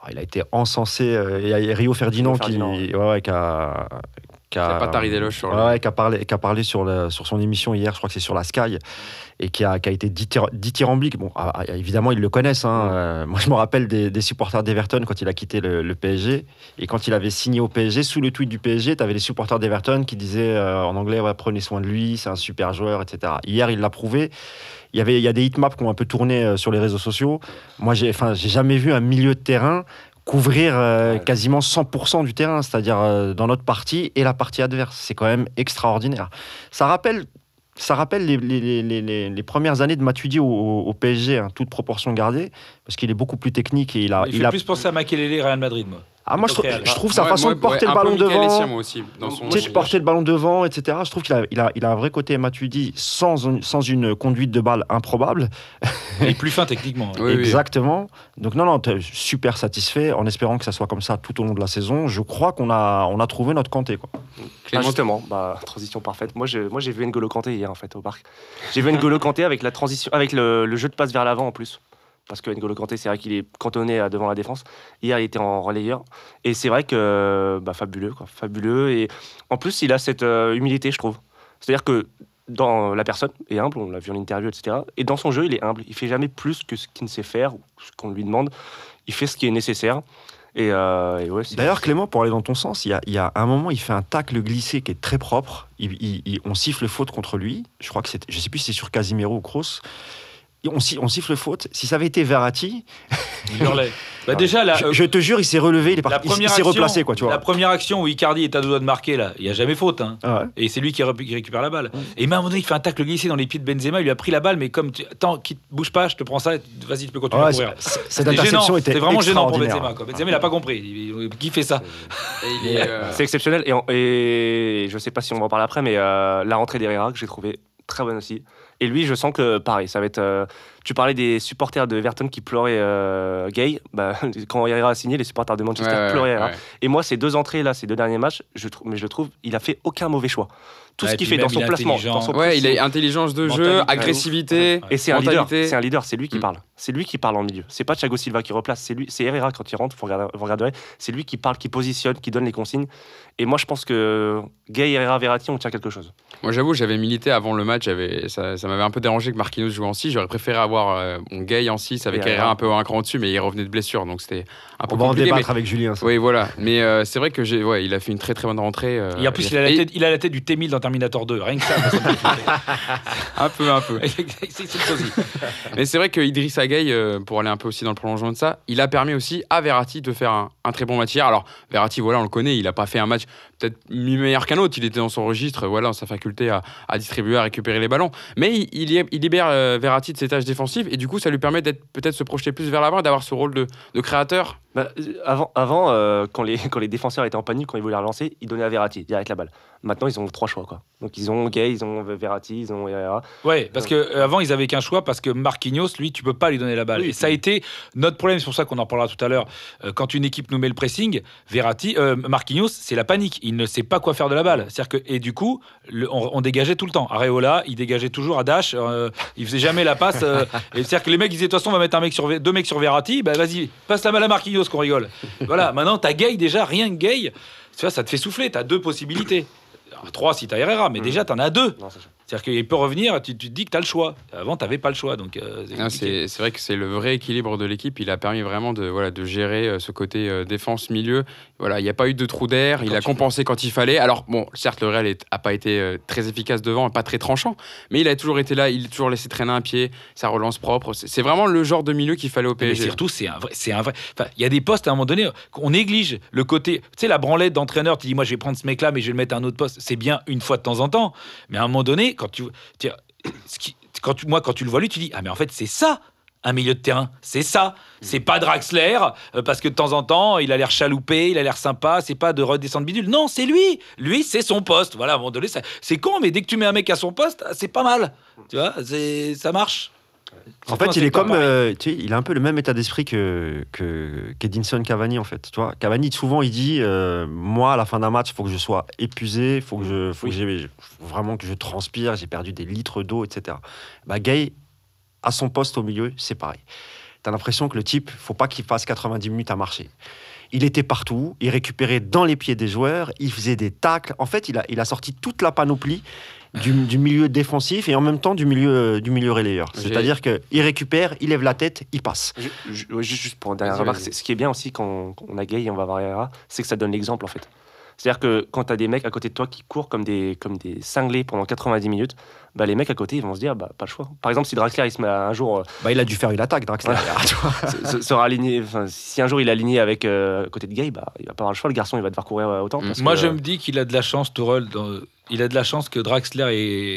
Alors, il a été encensé. euh, Il y a Rio Ferdinand, Rio Ferdinand, qui, ouais, ouais, qui a, qui a- C'est pas taré d'éloge sur ouais, le- ouais, qui a parlé, qui a parlé sur, sur son émission hier, je crois que c'est sur la Sky, et qui a, qui a été dithyr- dithyrambique. Bon, ah, ah, évidemment, ils le connaissent. hein. Euh, moi, je me rappelle des, des supporters d'Everton quand il a quitté le, le PSG, et quand il avait signé au PSG, sous le tweet du PSG, tu avais les supporters d'Everton qui disaient euh, en anglais ouais, prenez soin de lui, c'est un super joueur, etc. Hier, il l'a prouvé. Il y, avait, il y a des hitmaps qui ont un peu tourné euh, sur les réseaux sociaux. Moi, j'ai enfin, j'ai jamais vu un milieu de terrain couvrir euh, quasiment 100% du terrain, c'est-à-dire euh, dans notre partie et la partie adverse. C'est quand même extraordinaire. Ça rappelle, ça rappelle les, les- les- les- premières années de Matuidi au, au- au PSG, hein, toute proportion gardée, parce qu'il est beaucoup plus technique et il a... Il, il fait a- plus penser à Makelele Real Madrid, moi. Ah, moi, je, trouve- Real. je trouve sa façon moi, de porter ouais, le ballon devant. Essien, moi aussi, dans son- Tu sais, de porter le ballon devant, etc. Je trouve qu'il a, il a, il a un vrai côté Matuidi sans, une- sans une conduite de balle improbable. Il est plus fin techniquement. Oui. Exactement. Donc non, non, super satisfait en espérant que ça soit comme ça tout au long de la saison. Je crois qu'on a, on a trouvé notre Kanté. Quoi. Ah, justement, bah, transition parfaite. Moi, je- moi, j'ai vu N'Golo Kanté hier en fait au parc. J'ai vu N'Golo Kanté avec la transition, avec le, le jeu de passe vers l'avant en plus. Parce que N'Golo Kanté, c'est vrai qu'il est cantonné devant la défense. Hier, il était en relayeur. Et c'est vrai que bah, fabuleux, fabuleux. Et en plus, il a cette euh, humilité, je trouve. C'est-à-dire que dans la personne est humble, on l'a vu en interview, etc. Et dans son jeu, il est humble. Il fait jamais plus que ce qu'il ne sait faire ou ce qu'on lui demande. Il fait ce qui est nécessaire. Et, euh, D'ailleurs, Clément, pour aller dans ton sens, il y, a, un moment, il fait un tacle glissé qui est très propre. On siffle faute contre lui. Je crois que c'est, je sais plus si c'est sur Casimiro ou Kroos. On, on siffle faute. Si ça avait été Verratti, Il hurlait. Bah, déjà, la, je, euh, je te jure, il s'est relevé, il est la parti, il première s'est action, replacé, quoi, tu vois. La première action où Icardi est à deux doigts de marquer, là, il n'y a jamais faute. Hein. Ah ouais. Et c'est lui qui, ré- qui récupère la balle. Et même à un moment donné, il fait un tacle glissé dans les pieds de Benzema. Il lui a pris la balle, mais comme tu... attends, qui bouge pas, je te prends ça. Vas-y, tu peux continuer Ouais, à courir. cette C'était interception gênant. était C'était vraiment gênant pour. Benzema. Quoi. Benzema, il n'a pas compris. Il- Qui fait ça euh, C'est exceptionnel. Et, en- et je sais pas si on va en parler après, mais euh, la rentrée d'Herrera, que j'ai trouvé très bonne aussi. Et lui, je sens que pareil, ça va être. Tu parlais des supporters de Everton qui pleuraient euh, Gay. Bah, quand Herrera a signé, les supporters de Manchester ouais, pleuraient ouais. Et moi, ces deux entrées là, ces deux derniers matchs, je trouve, mais je le trouve, il a fait aucun mauvais choix. Tout Ouais, ce qu'il fait dans son il placement, dans son Ouais, il a intelligence de jeu, agressivité. ouais. Et c'est un leader. C'est un leader. C'est lui qui Mm. parle. C'est lui qui parle en milieu. C'est pas Thiago Silva qui replace. C'est lui. C'est Herrera quand il rentre. Vous regarderez. C'est lui qui parle, qui positionne, qui donne les consignes. Et moi, je pense que Gay, Herrera, Verratti, on tient quelque chose. Moi, j'avoue, j'avais milité avant le match. j'avais- Ça, ça m'avait un peu dérangé que Marquinhos joue en 6. J'aurais préféré avoir euh, mon Gay en 6 avec Herrera un peu un cran dessus, mais il revenait de blessure, donc c'était un peu On va en compliqué. débattre mais- avec Julien. ça. Oui, voilà. Mais euh, c'est vrai que j'ai, ouais, il a fait une très très bonne rentrée. euh, Et en plus, il a, la et- tête, il a la tête du T-1000 dans Terminator 2. Rien que ça. un peu, un peu. Mais c'est vrai que Idriss euh, pour aller un peu aussi dans le prolongement de ça, il a permis aussi à Verratti de faire un, un très bon match hier. Alors Verratti, voilà, on le connaît, il n'a pas fait un match peut-être meilleur qu'un autre. Il était dans son registre, voilà, dans sa faculté à, à distribuer, à récupérer les ballons. Mais il, il li- il libère euh, Verratti de ses tâches défensives et du coup, ça lui permet d'être peut-être se projeter plus vers l'avant et d'avoir ce rôle de, de créateur. Bah, avant, avant euh, quand, les, quand les défenseurs étaient en panique, quand ils voulaient relancer, ils donnaient à Verratti direct la balle. Maintenant, ils ont trois choix. Quoi. Donc, ils ont Gay, ils ont Verratti, ils ont Herrera. Ouais, parce que euh, avant ils avaient qu'un choix parce que Marquinhos, lui, tu peux pas lui donner la balle. Oui, et ça a été notre problème, c'est pour ça qu'on en parlera tout à l'heure. Euh, quand une équipe nous met le pressing, Verratti, euh, Marquinhos, c'est la panique. Il ne sait pas quoi faire de la balle. C'est-à-dire que et du coup, le- on, on dégageait tout le temps. Areola, il dégageait toujours à Dash. euh, il faisait jamais la passe. et c'est-à-dire que les mecs ils disaient de toute façon on va mettre un mec sur deux mecs sur Verratti. Bah vas-y, passe la balle à Marquinhos qu'on rigole. voilà. Maintenant t'as Gay déjà, rien que Gay. Tu vois, ça te fait souffler. T'as deux possibilités. Alors, Trois si t'as Herrera, mais déjà t'en as deux. Non. C'est-à-dire qu'il peut revenir, tu, tu te dis que tu as le choix. Avant, tu n'avais pas le choix. Donc, euh, c'est Ah, vrai que c'est le vrai équilibre de l'équipe. Il a permis vraiment de, voilà, de gérer euh, ce côté euh, défense-milieu. Voilà, il n'y a pas eu de trou d'air. Il a compensé quand il fallait. Alors, bon, certes, le Real n'a pas été très efficace devant, pas très tranchant, mais il a toujours été là. Il a toujours laissé traîner un pied, sa relance propre. C'est vraiment le genre de milieu qu'il fallait au Mais PSG. surtout, c'est un vrai. C'est un vrai. Il y a des postes à un moment donné qu'on néglige. Le côté, tu sais, la branlette d'entraîneur. Tu dis, moi, je vais prendre ce mec-là, mais je vais le mettre à un autre poste. C'est bien une fois de temps en temps, mais à un moment donné, quand tu, moi, quand tu le vois lui, tu dis, ah mais en fait, c'est ça. Un milieu de terrain, c'est ça. C'est pas Draxler euh, parce que de temps en temps, il a l'air chaloupé, il a l'air sympa. C'est pas de redescendre bidule. Non, c'est lui. Lui, c'est son poste. Voilà, à un moment donné, c'est con, mais dès que tu mets un mec à son poste, c'est pas mal. Tu vois, ça marche. En fait, il est comme, euh, tu sais, il a un peu le même état d'esprit que que qu'Edinson Cavani en fait. Tu vois, Cavani souvent il dit, euh, moi à la fin d'un match, il faut que je sois épuisé, faut que je, faut que j'ai faut vraiment que je transpire, j'ai perdu des litres d'eau, etc. Bah Gay, à son poste au milieu, c'est pareil. T'as l'impression que le type, faut pas qu'il fasse 90 minutes à marcher. Il était partout, il récupérait dans les pieds des joueurs, il faisait des tacles. En fait, il a, il a sorti toute la panoplie du, du milieu défensif et en même temps du milieu, du milieu relayeur. C'est-à-dire qu'il récupère, il lève la tête, il passe. Ouais, Juste, pour une dernière remarque, ce qui est bien aussi quand quand on a Gay et on va voir c'est que ça donne l'exemple en fait. C'est-à-dire que quand tu as des mecs à côté de toi qui courent comme des, comme des cinglés pendant 90 minutes, bah, les mecs à côté ils vont se dire bah, pas le choix. Par exemple, si Draxler il se met à- un jour, euh, Bah, il a dû faire une attaque, Draxler. tu vois. se- se- sera aligné, enfin, si un jour il est aligné avec euh, à côté de Gay, bah, il va pas avoir le choix, le garçon il va devoir courir euh, autant. Mm. parce Moi, que, je euh, me dis qu'il a de la chance, Tourelle. dans- Il a de la chance que Draxler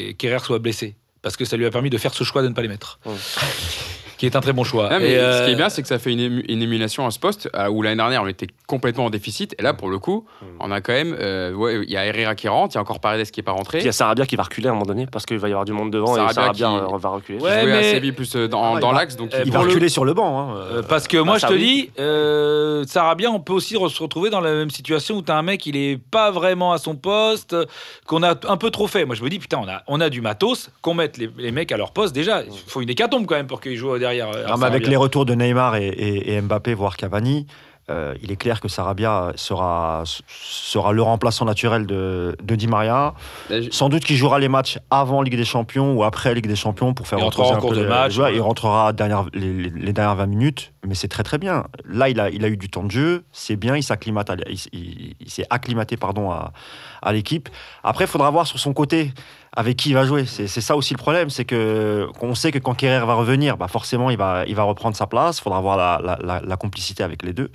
et Kerrer soient blessés. Parce que ça lui a permis de faire ce choix de ne pas les mettre. Qui est un très bon choix. Ah, mais Et, Ce euh, qui est bien, c'est que ça fait une, ému- une émulation à ce poste euh, où l'année dernière on était complètement en déficit. Et là, pour le coup, Mm. on a quand même. euh, ouais, il y a Herrera qui rentre, il y a encore Paredes qui est pas rentré. Puis il y a Sarabia qui va reculer à un moment donné parce qu'il va y avoir du monde devant Sarabia et Sarabia qui- euh, va reculer. Ouais, jouait à mais- Séville plus euh, dans, Ah, dans l'axe. Donc, euh, il- va le- reculer sur le banc. hein. euh, parce que moi, Bah, je te dis, euh, Sarabia, on peut aussi se retrouver dans la même situation où tu as un mec, il est pas vraiment à son poste, qu'on a un peu trop fait. Moi, je me dis, putain, on a, on a du matos, qu'on mette les, les mecs à leur poste. Déjà, il faut une hécatombe quand même pour qu'ils jouent derrière. Euh, Non, mais avec les retours de Neymar et, et- et Mbappé, voire Cavani, euh, il est clair que Sarabia sera, sera le remplaçant naturel de, de Di Maria. Je- Sans doute qu'il jouera les matchs avant Ligue des Champions ou après Ligue des Champions pour faire Il reposer en un cours peu de match, ouais. Il rentrera dernière- les, dernières 20 minutes, mais c'est très très bien. Là, il a, il a eu du temps de jeu, c'est bien, il s'acclimate, à l- il, il- il s'est acclimaté pardon, à, à l'équipe. Après, il faudra voir sur son côté avec qui il va jouer. C'est ça aussi le problème, c'est que qu'on sait que quand Kerrer va revenir, bah forcément il va, il va reprendre sa place. Il faudra voir la, la- complicité avec les deux.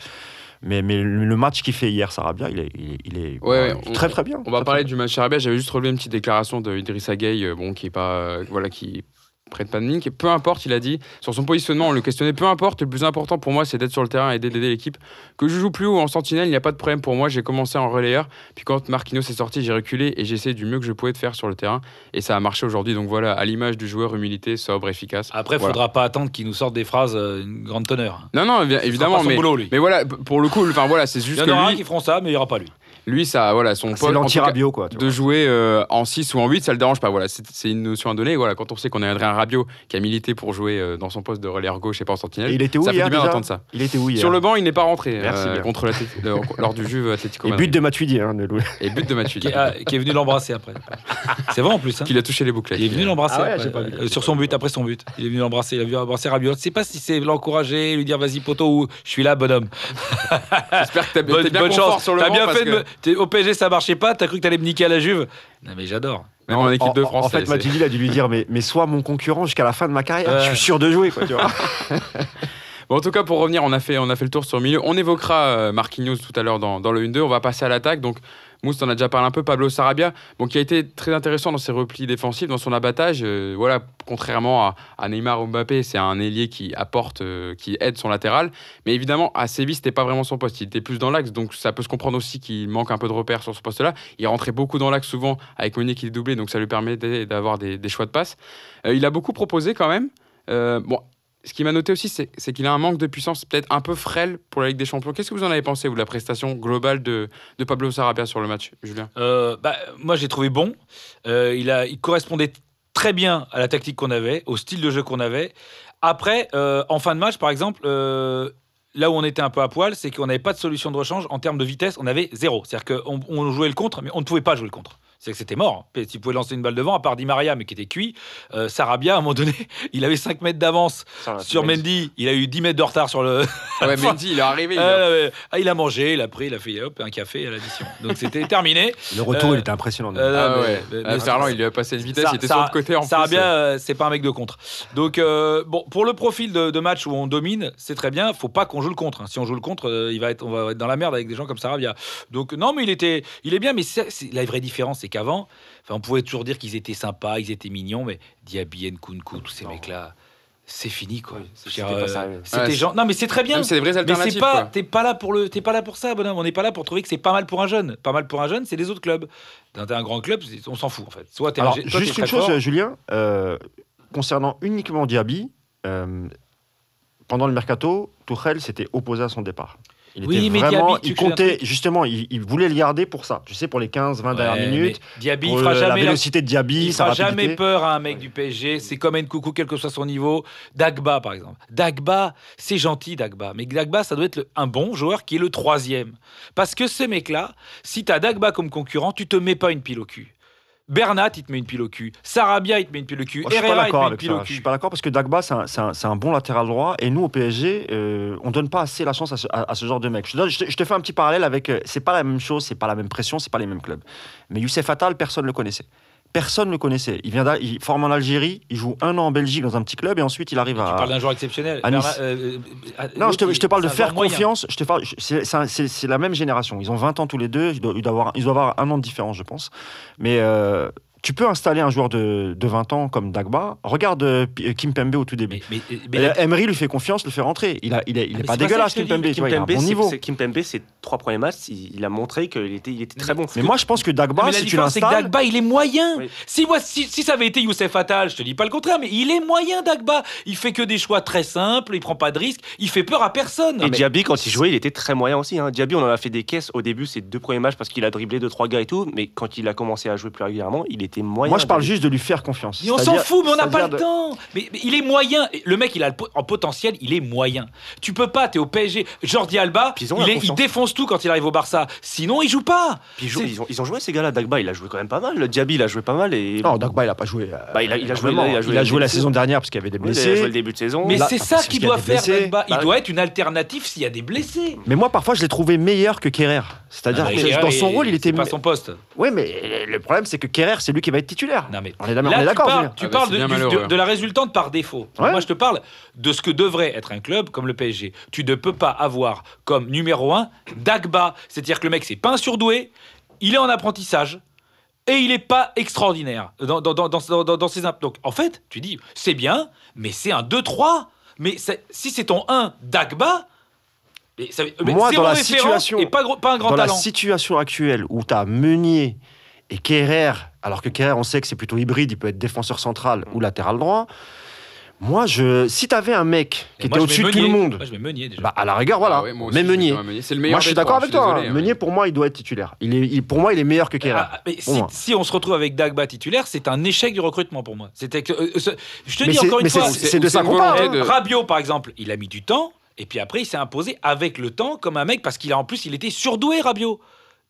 Mais, mais le match qu'il fait hier, Sarabia, il est, il est, Ouais, bah, très on- très bien. On va parler du match Sarabia. J'avais juste relevé une petite déclaration de Idrissa Gueye, euh, bon, qui est pas, euh, voilà, qui prête pas de mine. qui- Peu importe, il a dit sur son positionnement, on le questionnait. Peu importe, le plus important pour moi, c'est d'être sur le terrain et d'aider l'équipe. Que je joue plus haut en sentinelle, il n'y a pas de problème pour moi. J'ai commencé en relayeur, puis quand Marquinhos est sorti, j'ai reculé et j'ai essayé du mieux que je pouvais de faire sur le terrain. Et ça a marché aujourd'hui. Donc voilà, à l'image du joueur, humilité, sobre, efficace. Après, il Voilà. faudra pas attendre qu'il nous sorte des phrases euh, une grande teneur. Non, non, évi- évidemment, mais, boulot, lui. mais voilà, pour le coup, enfin voilà, c'est Il juste y en aura qui feront ça, mais il n'y aura pas lui. Lui, ça, voilà, son cas, l'anti-Rabiot, quoi. tu de vois. jouer euh, en 6 ou en 8, ça le dérange pas. Voilà, c'est c'est une notion à donner. Voilà, quand on sait qu'on a Adrien Rabiot qui a milité pour jouer euh, dans son poste de relayeur gauche et pas en sentinelle, Et il était où ça fait hier du bien d'entendre ça. Il était où hier Sur le banc, il n'est pas rentré Merci euh, contre le- lors du Juve Atlético Et but de Matuidi, hein, de Louis. Et but de Mathieu. Qui, ah, qui est venu l'embrasser après. C'est vrai en plus. hein. Qu'il a touché les bouclettes. Il est venu l'embrasser Ah ouais, euh, sur son but, après son but. Il est venu l'embrasser, il a vu embrasser Rabiot. Je sais pas si c'est l'encourager, lui dire vas-y poteau ou je suis là bonhomme. J'espère que t'as bien bonne confort chance. sur le T'as banc bien fait Au PSG ça marchait pas, t'as cru que t'allais me niquer à la Juve. Non mais j'adore. même en équipe de France. En fait, Matuidi, il a dû lui dire mais, mais sois mon concurrent jusqu'à la fin de ma carrière. Je suis sûr de jouer, quoi, tu vois. Bon, en tout cas, pour revenir, on a fait, on a fait le tour sur le milieu. On évoquera euh, Marquinhos tout à l'heure dans, dans le 1-2. On va passer à l'attaque. Donc, Mousse, en a déjà parlé un peu. Pablo Sarabia, bon, qui a été très intéressant dans ses replis défensifs, dans son abattage. Euh, voilà, contrairement à, Neymar ou Mbappé, c'est un ailier qui apporte, euh, qui aide son latéral. Mais évidemment, à Séville, c'était pas vraiment son poste. Il était plus dans l'axe. Donc, ça peut se comprendre aussi qu'il manque un peu de repères sur ce poste-là. Il rentrait beaucoup dans l'axe souvent avec Meunier qui est doublé. Donc, ça lui permettait d'avoir des, choix de passe. Euh, il a beaucoup proposé quand même. Bon, ce qui m'a noté aussi, c'est qu'il a un manque de puissance peut-être un peu frêle pour la Ligue des Champions. Qu'est-ce que vous en avez pensé, vous, de la prestation globale de, Pablo Sarabia sur le match, Julien? Euh, bah, moi j'ai trouvé bon. Euh, il correspondait très bien à la tactique qu'on avait, au style de jeu qu'on avait. Après, euh, en fin de match, par exemple, euh, là où on était un peu à poil, c'est qu'on n'avait pas de solution de rechange en termes de vitesse. On avait zéro. C'est-à-dire qu'on on jouait le contre, mais on ne pouvait pas jouer le contre. C'est que c'était mort. Tu pouvais lancer une balle devant, à part Di Maria, mais qui était cuit. Euh, Sarabia, à un moment donné, il avait 5 mètres d'avance sur Mendy. Il a eu 10 mètres de retard sur le. Ouais, Mendy, il est arrivé. il a- Ah. Ah, il a mangé, il a pris, il a fait hop, un café à l'addition. Donc c'était terminé. Le retour, Euh, il était impressionnant. Euh, Ah mais- ouais. mais- Ah, mais- Ferland, il lui a passé une vitesse, Ça- il était ça- sur le côté en Sarabia, plus. euh, c'est pas un mec de contre. Donc, euh, bon, pour le profil de, de match où on domine, c'est très bien. Faut pas qu'on joue le contre. hein. Si on joue le contre, euh, il va être, on va être dans la merde avec des gens comme Sarabia. Donc, non, mais il était, il est bien. Mais c'est- la vraie différence, c'est qu'avant, enfin, on pouvait toujours dire qu'ils étaient sympas, ils étaient mignons, mais Diaby, Nkunku, tous ces mecs-là, c'est fini, quoi. C'était pas euh, Ouais, genre, non, mais c'est très bien. C'est des vraies Mais alternatives. pas, quoi. t'es pas là pour le, t'es pas là pour ça, bonhomme. On n'est pas là pour trouver que c'est pas mal pour un jeune. Pas mal pour un jeune, c'est les autres clubs. T'es un grand club, on s'en fout en fait. Soit un Alors, toi, juste une chose, fort. Julien, euh, concernant uniquement Diaby, euh, pendant le mercato, Tuchel s'était opposé à son départ. Il Oui, était mais vraiment, Diaby, il comptait, justement, il, il voulait le garder pour ça. Tu sais, pour les 15-20 dernières minutes. Diaby, il fera le- jamais la- vélocité de Diaby, il fera rapidité. jamais peur à un mec du PSG. C'est comme Nkoukou, quel que soit son niveau. Dagba, par exemple. Dagba, c'est gentil, Dagba. Mais Dagba, ça doit être le- un bon joueur qui est le troisième. Parce que ce mec-là, si tu as Dagba comme concurrent, tu te mets pas une pile au cul. Bernat, il te met une pile au cul. Sarabia, il te met une pile au cul. Moi, je suis pas Herrera, il te met une pile ça. au Je suis cul. pas d'accord parce que Dagba, c'est un, bon latéral droit et nous au PSG, euh, on donne pas assez la chance à ce, à- à ce genre de mec. Je, te donne- je te, je te fais un petit parallèle avec. euh, c'est pas la même chose, c'est pas la même pression, c'est pas les mêmes clubs. Mais Youssef Attal, personne ne le connaissait. Personne ne le connaissait. Il vient, il forme en Algérie, il joue un an en Belgique dans un petit club et ensuite il arrive Tu à. parles d'un joueur exceptionnel. à Nice. Bernat, euh, euh, Non, je te, l'autre, je te parle de faire confiance. Je te parle, je- c'est, la même génération. Ils ont 20 ans tous les deux. Ils doivent, ils doivent avoir, ils doivent avoir un an de différence, je pense. Mais euh, tu peux installer un joueur de, de 20 ans comme Dagba. Regarde euh, P- Kim Pembe au tout début. Mais, mais, mais- Euh, Emery lui fait confiance, le fait rentrer. Il, il, est, il est mais pas dégueulasse, Kim. Pembe. bon niveau. c'est- Kimpembe, ses trois premiers matchs, il, il a montré qu'il était, il était très bon. Mais moi, je pense que Dagba, mais la si tu différence, c'est que l'installes. Dagba, il est moyen. Oui. Si, moi, si, si ça avait été Youssef Attal, je te dis pas le contraire, mais il est moyen, Dagba. Il fait que des choix très simples, il prend pas de risques, il fait peur à personne. Et Diaby, quand il jouait, il était très moyen aussi. Hein. Diaby, on en a fait des caisses au début, ses deux premiers matchs, parce qu'il a dribblé deux, trois gars et tout. Mais quand il a commencé à jouer plus régulièrement, il était moyen. Moi, je parle juste de lui faire confiance. Mais on s'en fout, mais on n'a pas le de- temps. Mais, mais il est moyen. Le mec, il a le po- en potentiel, il est moyen. Tu peux pas, t'es au PSG. Jordi Alba, Puis ils ont il, est- défonce tout quand il arrive au Barça. Sinon, il joue pas. Puis ils, ont, ils ont joué ces gars-là. Dagba, il a joué quand même pas mal. Le Diaby, il a joué pas mal. Et... Non, Dagba, il a pas joué. euh, Bah, il a- il a joué- il a joué les la saison dernière parce qu'il y avait des Oui, il a blessés. joué le début de saison. Mais c'est parce ça qu'il doit faire, blessés. Dagba. Il Bah, doit être une alternative s'il y a des blessés. Mais moi, parfois, je l'ai trouvé meilleur que Kerrer. C'est-à-dire Ah, Kerrer, dans son rôle, il était. c'est pas son poste. Oui, mais le problème, c'est que Kerrer, c'est lui qui va être titulaire. Non, mais On est d'accord, tu parles, Ah bah, parles c'est de, bien du- malheureux. de- de la résultante par défaut. Ouais. Moi, je te parle de ce que devrait être un club comme le PSG. Tu ne peux pas avoir comme numéro un Dagba. C'est-à-dire que le mec, c'est pas un surdoué, il est en apprentissage. Et il n'est pas extraordinaire dans, dans, dans, dans, dans- dans ses imp- Donc, en fait, tu dis, c'est bien, mais c'est un 2-3. Mais si c'est ton 1 Dagba, mais ça- mais Moi, dans la situation- et pas, gros- pas un grand Dans la talent. situation actuelle où tu as Meunier et Kerrer, alors que Kerrer, on sait que c'est plutôt hybride, il peut être défenseur central ou latéral droit. Moi, je, si tu avais un mec qui Et était au-dessus de tout le Meunier. monde, Moi, je mets Meunier déjà. bah, à la rigueur, voilà. Ah ouais, moi aussi, mais Meunier. quand même Meunier. C'est le meilleur Moi, je suis d'accord avec toi. désolé, hein. mais- Meunier, pour moi, il doit être titulaire. Il est, il- pour moi, il est meilleur que Kerrer. Ah, mais Pour si, on se retrouve avec Dagba titulaire, c'est un échec du recrutement pour moi. C'était que, euh, ce- je te Mais dis c'est- encore une fois, c'est de ça qu'on parle. hein. Rabiot par exemple, il a mis du temps et puis après il s'est imposé avec le temps comme un mec parce qu'il a en plus il était surdoué Rabiot.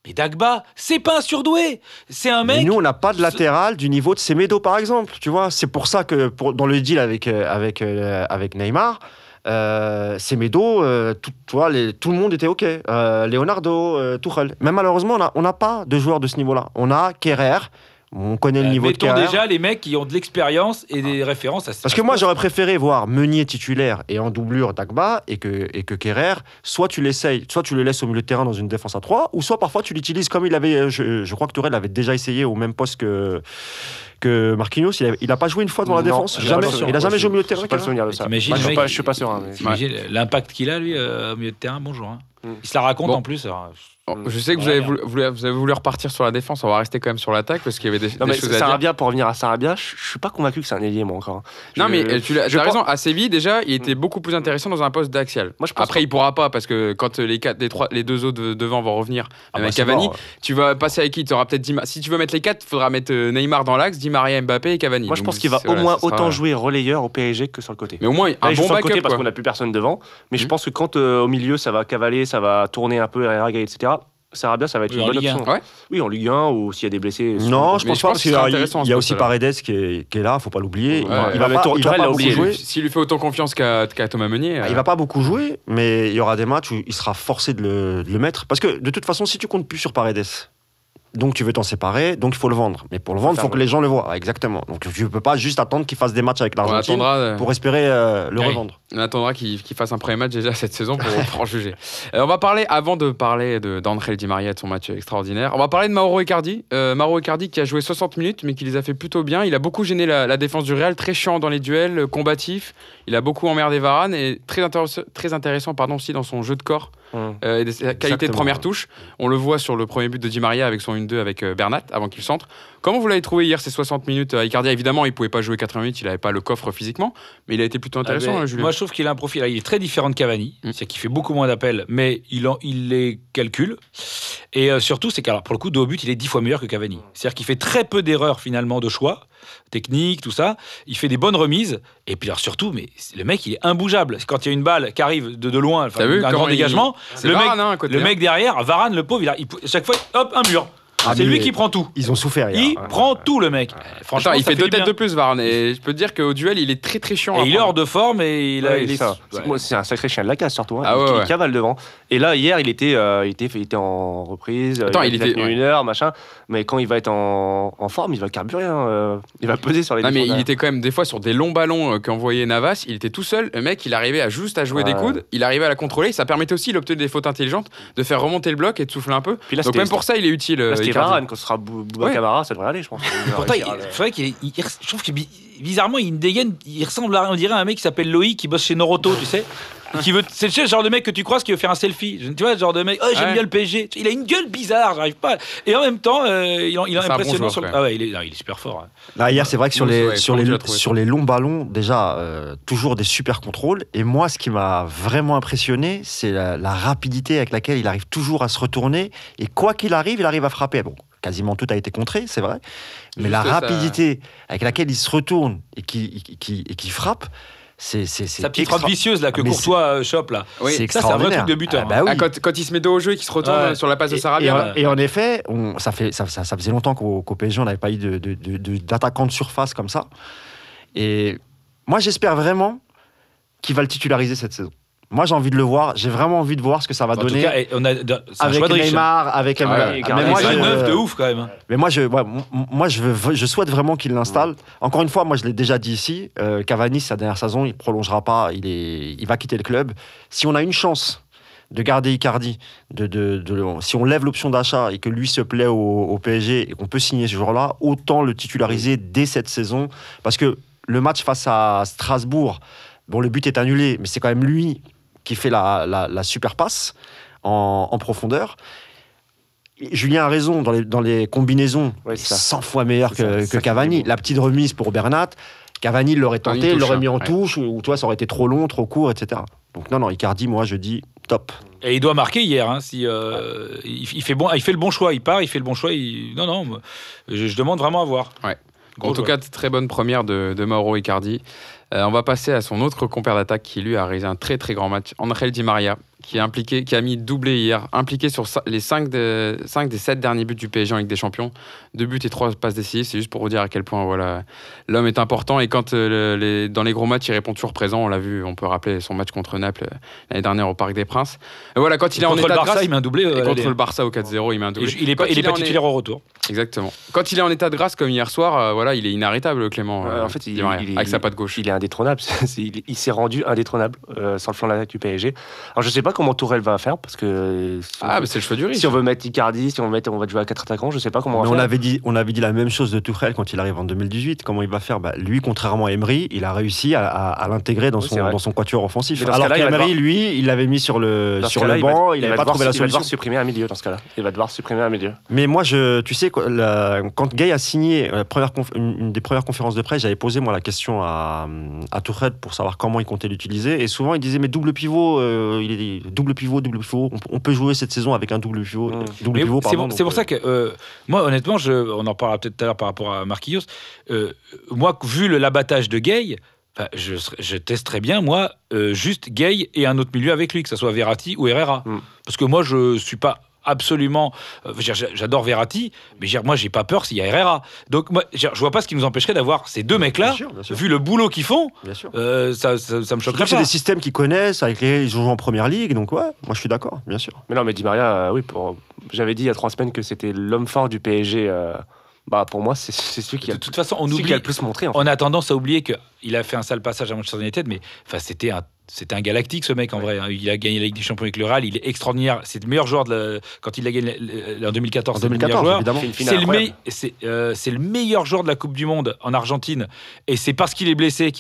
Mais Dagba, c'est pas un surdoué, c'est un Mais mec. nous, on n'a pas de latéral du niveau de Semedo, par exemple. Tu vois, c'est pour ça que pour, dans le deal avec, euh, avec, euh, avec Neymar, euh, Semedo, euh, tout, les- tout le monde était OK. Euh, Leonardo, Tuchel. Mais malheureusement, on n'a on n'a pas de joueurs de ce niveau-là. On a Kerrer. On connaît le Euh, niveau de Kerrer. déjà les mecs qui ont de l'expérience et des références à Parce que moi, j'aurais préféré voir Meunier titulaire et en doublure Dagba et que, et que Kerrer, soit tu l'essayes, soit tu le laisses au milieu de terrain dans une défense à 3, ou soit parfois tu l'utilises comme il avait. euh, Je, je crois que Tourelle l'avait déjà essayé au même poste que, que Marquinhos. Il n'a pas joué une fois devant la Non, défense? Jamais, il n'a jamais joué au milieu de terrain. pas le Kerrer? souvenir de ça. T'imagines Moi, je le suis pas- je suis pas sûr. hein, mais- T'imagines l'impact qu'il a lui euh, au milieu de terrain, bonjour. hein. Mm. Il se la raconte Bon. en plus. Alors, Bon, je sais que vous avez, voulu, vous avez voulu repartir sur la défense, on va rester quand même sur l'attaque parce qu'il y avait des, Non, des mais choses à dire. Sarabia, pour revenir à Sarabia, je je suis pas convaincu que c'est un ailier, moi encore. hein. Non, mais euh, tu l'as je tu as pense- raison. À Séville, déjà, il était beaucoup plus intéressant dans un poste d'axial. Moi, je pense Après, pas. il pourra pas parce que quand les, quatre, les, trois, les deux autres de- devant vont revenir, Ah bah, avec c'est Cavani, tu vas passer avec qui? Tu auras peut-être Di Ma- Si tu veux mettre les quatre, il faudra mettre euh, Neymar dans l'axe, Di Maria, Mbappé et Cavani. Moi, je pense qu'il va au voilà, moins sera- autant jouer relayeur au PSG que sur le côté. Mais au moins, un bon backup. parce qu'on n'a plus personne devant. Mais je Mhm. pense que quand euh, au milieu ça va cavaler, ça va tourner un peu, Herrera, etc. Sarabia, ça va être Oui, une bonne option. Ouais. Oui, en Ligue 1 ou s'il y a des blessés. Non, je pense je pas parce qu'il y a, il y a aussi. Paredes qui est, qui est là, faut pas l'oublier. Ouais, il va, il ouais. va pas, il va pas beaucoup jouer. S'il lui fait autant confiance qu'à qu'à Thomas Meunier. Ah, euh, Il va pas beaucoup jouer, mais il y aura des matchs où il sera forcé de le, de le mettre. Parce que de toute façon, si tu comptes plus sur Paredes, donc tu veux t'en séparer, donc il faut le vendre. Mais pour le vendre, il faut que les gens le voient. Ah, exactement. Donc tu ne peux pas juste attendre qu'il fasse des matchs avec l'Argentine euh, pour espérer euh, le Oui. revendre. On attendra qu'il qu'il fasse un premier match déjà cette saison pour, pour en juger. Euh, on va parler, avant de parler d'André Di Maria et de son match extraordinaire, on va parler de Mauro Icardi. Mauro Icardi qui a joué 60 minutes mais qui les a fait plutôt bien. Il a beaucoup gêné la, la défense du Real, très chiant dans les duels, combatif. Il a beaucoup emmerdé Varane et très, très intéressant pardon, aussi dans son jeu de corps Hum. euh, et de sa qualité de première touche. On le voit sur le premier but de Di Maria avec son 1-2 avec euh, Bernat avant qu'il centre. Comment vous l'avez trouvé hier ces 60 minutes euh, Icardi évidemment il pouvait pas jouer 80 minutes, il n'avait pas le coffre physiquement, mais il a été plutôt intéressant Ah ben, hein, Julien. Moi, je trouve qu'il a un profil. Il est très différent de Cavani. Mm. C'est qu'il fait beaucoup moins d'appels, mais il, en- il les calcule. Et euh, surtout, c'est qu'alors, pour le coup, de haut but, il est dix fois meilleur que Cavani. C'est-à-dire qu'il fait très peu d'erreurs, finalement, de choix, technique, tout ça. Il fait des bonnes remises. Et puis, alors, surtout, mais le mec, il est imbougeable. Quand il y a une balle qui arrive de, de loin, vu un grand il- dégagement, C'est le mec, Varane, hein, à côté, le hein. mec derrière, Varane, le pauvre, il a, il- chaque fois, hop, un mur. Ah, c'est lui qui prend tout. Ils ont souffert hier. Il Ouais. prend tout, le mec. Franchement, Attends, il fait deux têtes bien. de plus, Varane. Et je peux te dire qu'au duel, il est très très chiant. Et il est hors de forme et il, a, il est. C'est- un sacré chien de la casse surtout. hein. Ah il, ouais, il ouais. cavale devant. Et là hier il était, euh, il était, il était en reprise. Attends, il, il a était- une heure machin. Mais quand il va être en, en forme, il va carburer. hein, euh, il va peser sur les. Non, mais il était quand même des fois sur des longs ballons euh, qu'envoyait Navas. Il était tout seul. Le mec, il arrivait à juste à jouer des coudes. Il arrivait à la contrôler. Ça permettait aussi, il obtenait des fautes intelligentes, de faire remonter le bloc et de souffler un peu. Donc même pour ça, il est utile. Varane, quand ce sera Bou- Bouba Ouais. Camara, ça devrait aller, je pense. Pourtant, il- c'est vrai qu'il je trouve bi- bizarrement, il dégaine, il ressemble à, on dirait à un mec qui s'appelle Loïc qui bosse chez Noroto, tu sais. Qui veut, c'est le genre de mec que tu croises qui veut faire un selfie. Tu vois, le genre de mec, oh, j'aime Ouais. bien le PSG. Il a une gueule bizarre, j'arrive pas. Et en même temps, euh, il, en- il est bon impressionnant. sur le-. Ah ouais, il est, non, il est super fort. hein. Là, hier, c'est vrai que sur les, ouais, sur, les, sur les longs ballons, déjà, euh, toujours des super contrôles. Et moi, ce qui m'a vraiment impressionné, c'est la, la rapidité avec laquelle il arrive toujours à se retourner. Et quoi qu'il arrive, il arrive à frapper. Bon, quasiment tout a été contré, c'est vrai. Mais Juste la ça- rapidité avec laquelle il se retourne et qui, qui, qui- et qui frappe, c'est c'est- c'est Sa petite extra- frappe vicieuse là que Ah, mais Courtois euh, chope là. Oui. c'est Ça, c'est un vrai extraordinaire. truc de buteur, Ah, bah oui. Ah, quand, quand il se met dos au jeu et qu'il se retourne Ouais. sur la passe de Sarabia. Et, et en effet, on- ça, fait, ça, ça- ça faisait longtemps qu'au qu'au PSG, on n'avait pas eu de- de- de- de- d'attaquant de, surface comme ça. Et moi, j'espère vraiment qu'il va le titulariser cette saison. Moi, j'ai envie de le voir. J'ai vraiment envie de voir ce que ça va En tout donner cas, on a, avec de. Neymar, avec Mbappé. ouais, mais Icardi, moi, C'est je, neuf de ouf quand même. mais moi, je, ouais, m- m- moi, je, veux, je souhaite vraiment qu'il l'installe. Encore une fois, moi, je l'ai déjà dit ici. euh, Cavani, sa dernière saison, il prolongera pas. Il, est, il va quitter le club. Si on a une chance de garder Icardi, de, de, de- si on lève l'option d'achat et que lui se plaît au, au PSG et qu'on peut signer ce jour-là, autant le titulariser dès cette saison. Parce que le match face à Strasbourg, bon, le but est annulé, mais c'est quand même lui qui fait la, la- la super passe en, en profondeur. Julien a raison, dans les, dans les combinaisons, Ouais, il est c'est ça. 100 fois meilleur ça, que, que Cavani. La petite remise pour Bernat, Cavani l'aurait En tenté, l'aurait mis en ouais. touche, ou toi, ça aurait été trop long, trop court, etc. Donc non, non, Icardi, moi, je dis top. Et il doit marquer hier. hein, si, euh, il, il fait bon, il fait le bon choix. Il part, il fait le bon choix. il- Non, non. Je, je demande vraiment à voir. En Gros tout joueur. cas, très bonne première de, de Mauro Icardi. Euh, on va passer à son autre compère d'attaque qui, lui, a réalisé un très très grand match. Angel Di Maria, qui, est impliqué, qui a mis doublé hier, impliqué sur les 5 des, cinq des 7 derniers buts du PSG en Ligue des Champions. Deux buts et trois passes décisives. C'est juste pour vous dire à quel point voilà, l'homme est important. Et quand euh, les- dans les gros matchs, il répond toujours présent. On l'a vu, on peut rappeler son match contre Naples euh, l'année dernière au Parc des Princes. Et voilà, quand il est en contre état le de Barça, grâce. il met un doublé. euh, et contre le Barça au 4-0, il met un doublé. Il est Quand pas, il est pas en titulaire au retour. Exactement. Quand il est en état de grâce comme hier soir, euh, voilà, il est inarrêtable, Clément. Euh, en fait, il- Di Maria, il est- avec sa patte gauche. Il est indétrônable. Il s'est rendu indétrônable euh, sur le flanc de l'attaque du PSG. Alors, je sais pas comment Tourelle va faire parce que euh, si, Ah, mais c'est le choix du riche. si on veut mettre Icardi, si on, veut mettre, on va jouer à quatre attaquants, je sais pas comment on Mais va on faire. avait, dit, on avait dit la même chose de Tuchel quand il arrive en 2018. Comment il va faire? Bah, Lui, contrairement à Emery, il a réussi à, à- à l'intégrer dans, Oui, son, dans son quatuor offensif. Dans Alors qu'Emery, devoir- lui, il l'avait mis sur le, Dans sur le banc, il il va n'avait pas devoir- trouvé la Il va devoir solution. supprimer un milieu dans ce cas-là. Il va devoir supprimer un milieu. Mais moi, je, tu sais, la- quand Gay a signé la première conf- une, des premières conférences de presse, j'avais posé moi la question à, à Tuchel pour savoir comment il comptait l'utiliser. Et souvent, il disait mais double pivot, euh, il est double pivot, double pivot. On, on peut jouer cette saison avec un double pivot, Mm. double Mais pivot. c'est pour, ça que euh, moi, honnêtement, je, on en parlera peut-être tout à l'heure par rapport à Marquinhos. euh, moi, vu le- l'abattage de Gay, je, je testerais bien, moi, euh, juste Gay et un autre milieu avec lui, que ce soit Verratti ou Herrera. Mm. Parce que moi, je suis pas absolument. euh, J'adore Verratti, mais moi, j'ai pas peur s'il y a Herrera. Donc, moi, je vois pas ce qui nous empêcherait d'avoir ces deux mecs-là, vu le boulot qu'ils font. Bien sûr. euh, ça, ça, ça me choquerait que c'est des systèmes qu'ils connaissent, avec lesquels ils jouent en première ligue, donc ouais, moi je suis d'accord, bien sûr. Mais non, mais Di Maria, euh, oui, pour... j'avais dit il y a trois semaines que c'était l'homme fort du PSG. euh, Bah, pour moi, c'est celui qui a, De toute façon, on celui qui oublie. a le plus montré. En fait. On a tendance à oublier qu'il a fait un sale passage à Manchester United, mais enfin, c'était un. C'était un galactique ce mec en vrai. hein. Il a gagné la Ligue des Champions avec le Real. Il est extraordinaire. C'est le meilleur joueur de la- quand il a gagné en 2014. En c'est le meilleur 2014, joueur. évidemment. fait une finale C'est le, me- euh, le meilleur joueur de la Coupe du Monde en Argentine. Et c'est parce qu'il est blessé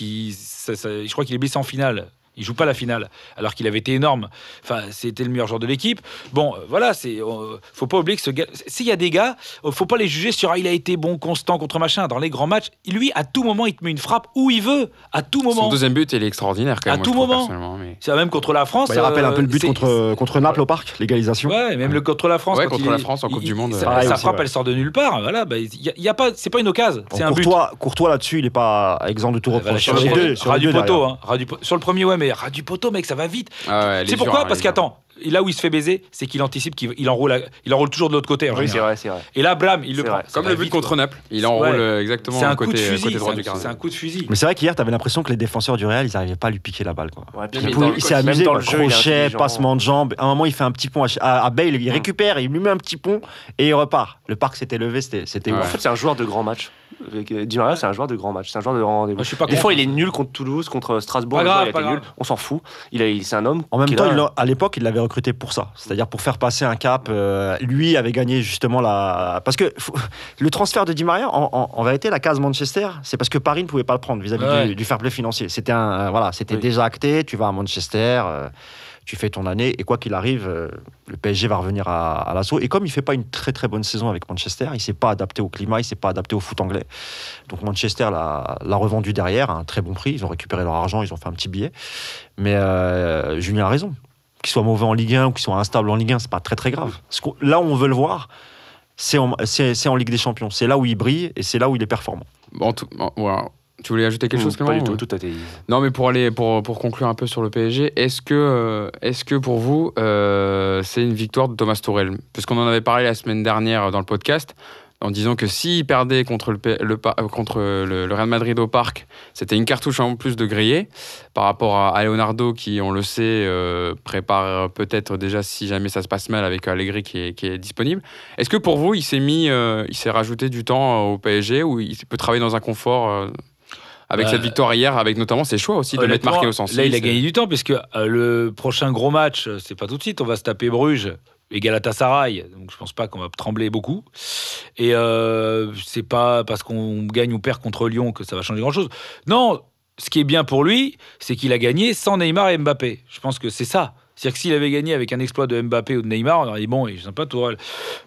ça- je crois qu'il est blessé en finale. Il joue pas la finale, alors qu'il avait été énorme. Enfin, c'était le meilleur joueur de l'équipe. Bon, euh, voilà, c'est. euh, faut pas oublier que ce gars. S'il y a des gars, euh, faut pas les juger sur ah, il a été bon, constant contre machin. Dans les grands matchs, lui, à tout moment, il te met une frappe où il veut, à tout Son moment. deuxième but, il est extraordinaire quand À même. moi, tout moment. mais- C'est même contre la France. Bah, il rappelle un peu le euh, but contre, contre Naples au parc, l'égalisation. Ouais, même le contre la France. Ouais, contre il la France en Coupe il- du Monde, Sa, euh, sa aussi, frappe, ouais. elle sort de nulle part. Voilà, bah, il y a, y a pas, c'est pas une occasion, Bon, c'est un but. Courtois, Courtois là-dessus, il est pas exempt de tout reproche. Sur le premier, ouais, mais ras du poteau, mec, ça va vite. Ah ouais, C'est dure, pourquoi hein, Parce qu'attends, là où il se fait baiser, c'est qu'il anticipe qu'il il enroule, à- il enroule toujours de l'autre côté. en Oui, c'est général. vrai, c'est vrai. Et là, blam, il le prend. Comme le but vite, contre quoi. Naples. Il enroule Ouais. euh, exactement C'est un côté, coup de fusil. côté droit c'est du un- gardien. C'est un coup de fusil. Mais c'est vrai qu'hier, t'avais l'impression que les défenseurs du Real, ils n'arrivaient pas à lui piquer la balle. Quoi. Ouais, puis Il, le- s'est amusé, dans le jeu, crochet, passement de jambes. À un moment, il fait un petit pont à, à- à Bale, il Mm. récupère, il lui met un petit pont et il repart. Le parc s'était levé, c'était c'était Ouais. En ouf. fait, c'est un joueur de grand match. Euh, Di Maria, c'est un joueur de grand match. C'est un joueur de grand rendez-vous. Des contre. fois, il est nul contre Toulouse, contre Strasbourg. Pas fois, il pas nul. grave. On s'en fout. Il a- il- c'est un homme. En même temps, à l'époque, il l'avait recruté pour ça. C'est-à-dire pour faire passer un cap. euh, lui avait gagné justement la. Parce que le transfert de Di Maria, en, en- en vérité, la case Manchester, c'est parce que Paris ne pouvait pas le prendre vis-à-vis Ouais. du, du fair play financier. C'était un, euh, voilà, c'était Oui. déjà acté. Tu vas à Manchester. euh, tu fais ton année et quoi qu'il arrive, euh, le PSG va revenir à, l'assaut. Et comme il fait pas une très très bonne saison avec Manchester, il s'est pas adapté au climat, il s'est pas adapté au foot anglais. Donc Manchester l'a revendu derrière à un très bon prix. Ils ont récupéré leur argent, ils ont fait un petit billet. Mais euh, Julien a raison. Qu'il soit mauvais en Ligue 1 ou qu'il soit instable en Ligue 1, c'est pas très très grave. Là où on veut le voir, c'est en, Ligue des Champions. C'est là où il brille et c'est là où il est performant. Tu voulais ajouter quelque Mmh, chose, Pas du tout, ou- tout a été. Non, mais pour aller pour, pour conclure un peu sur le PSG, est-ce que euh, est-ce que pour vous euh, c'est une victoire de Thomas Tuchel Puisqu'on en avait parlé la semaine dernière dans le podcast en disant que s'il perdait contre le, le euh, contre le, le Real Madrid au parc, c'était une cartouche en plus de grillé par rapport à, à Leonardo qui, on le sait, euh, prépare peut-être déjà si jamais ça se passe mal avec Allegri qui est, qui est disponible. Est-ce que pour vous il s'est mis, euh, il s'est rajouté du temps au PSG ou il peut travailler dans un confort avec Bah, cette victoire hier, avec notamment ses choix aussi de mettre marqué au sens Là, il a gagné du temps, puisque euh, le prochain gros match, euh, c'est pas tout de suite. On va se taper Bruges et Galatasaray. Donc, je pense pas qu'on va trembler beaucoup. Et euh, c'est pas parce qu'on gagne ou perd contre Lyon que ça va changer grand-chose. Non, ce qui est bien pour lui, c'est qu'il a gagné sans Neymar et Mbappé. Je pense que c'est ça. C'est-à-dire que s'il avait gagné avec un exploit de Mbappé ou de Neymar, on aurait dit bon, il est sympa Tourelle.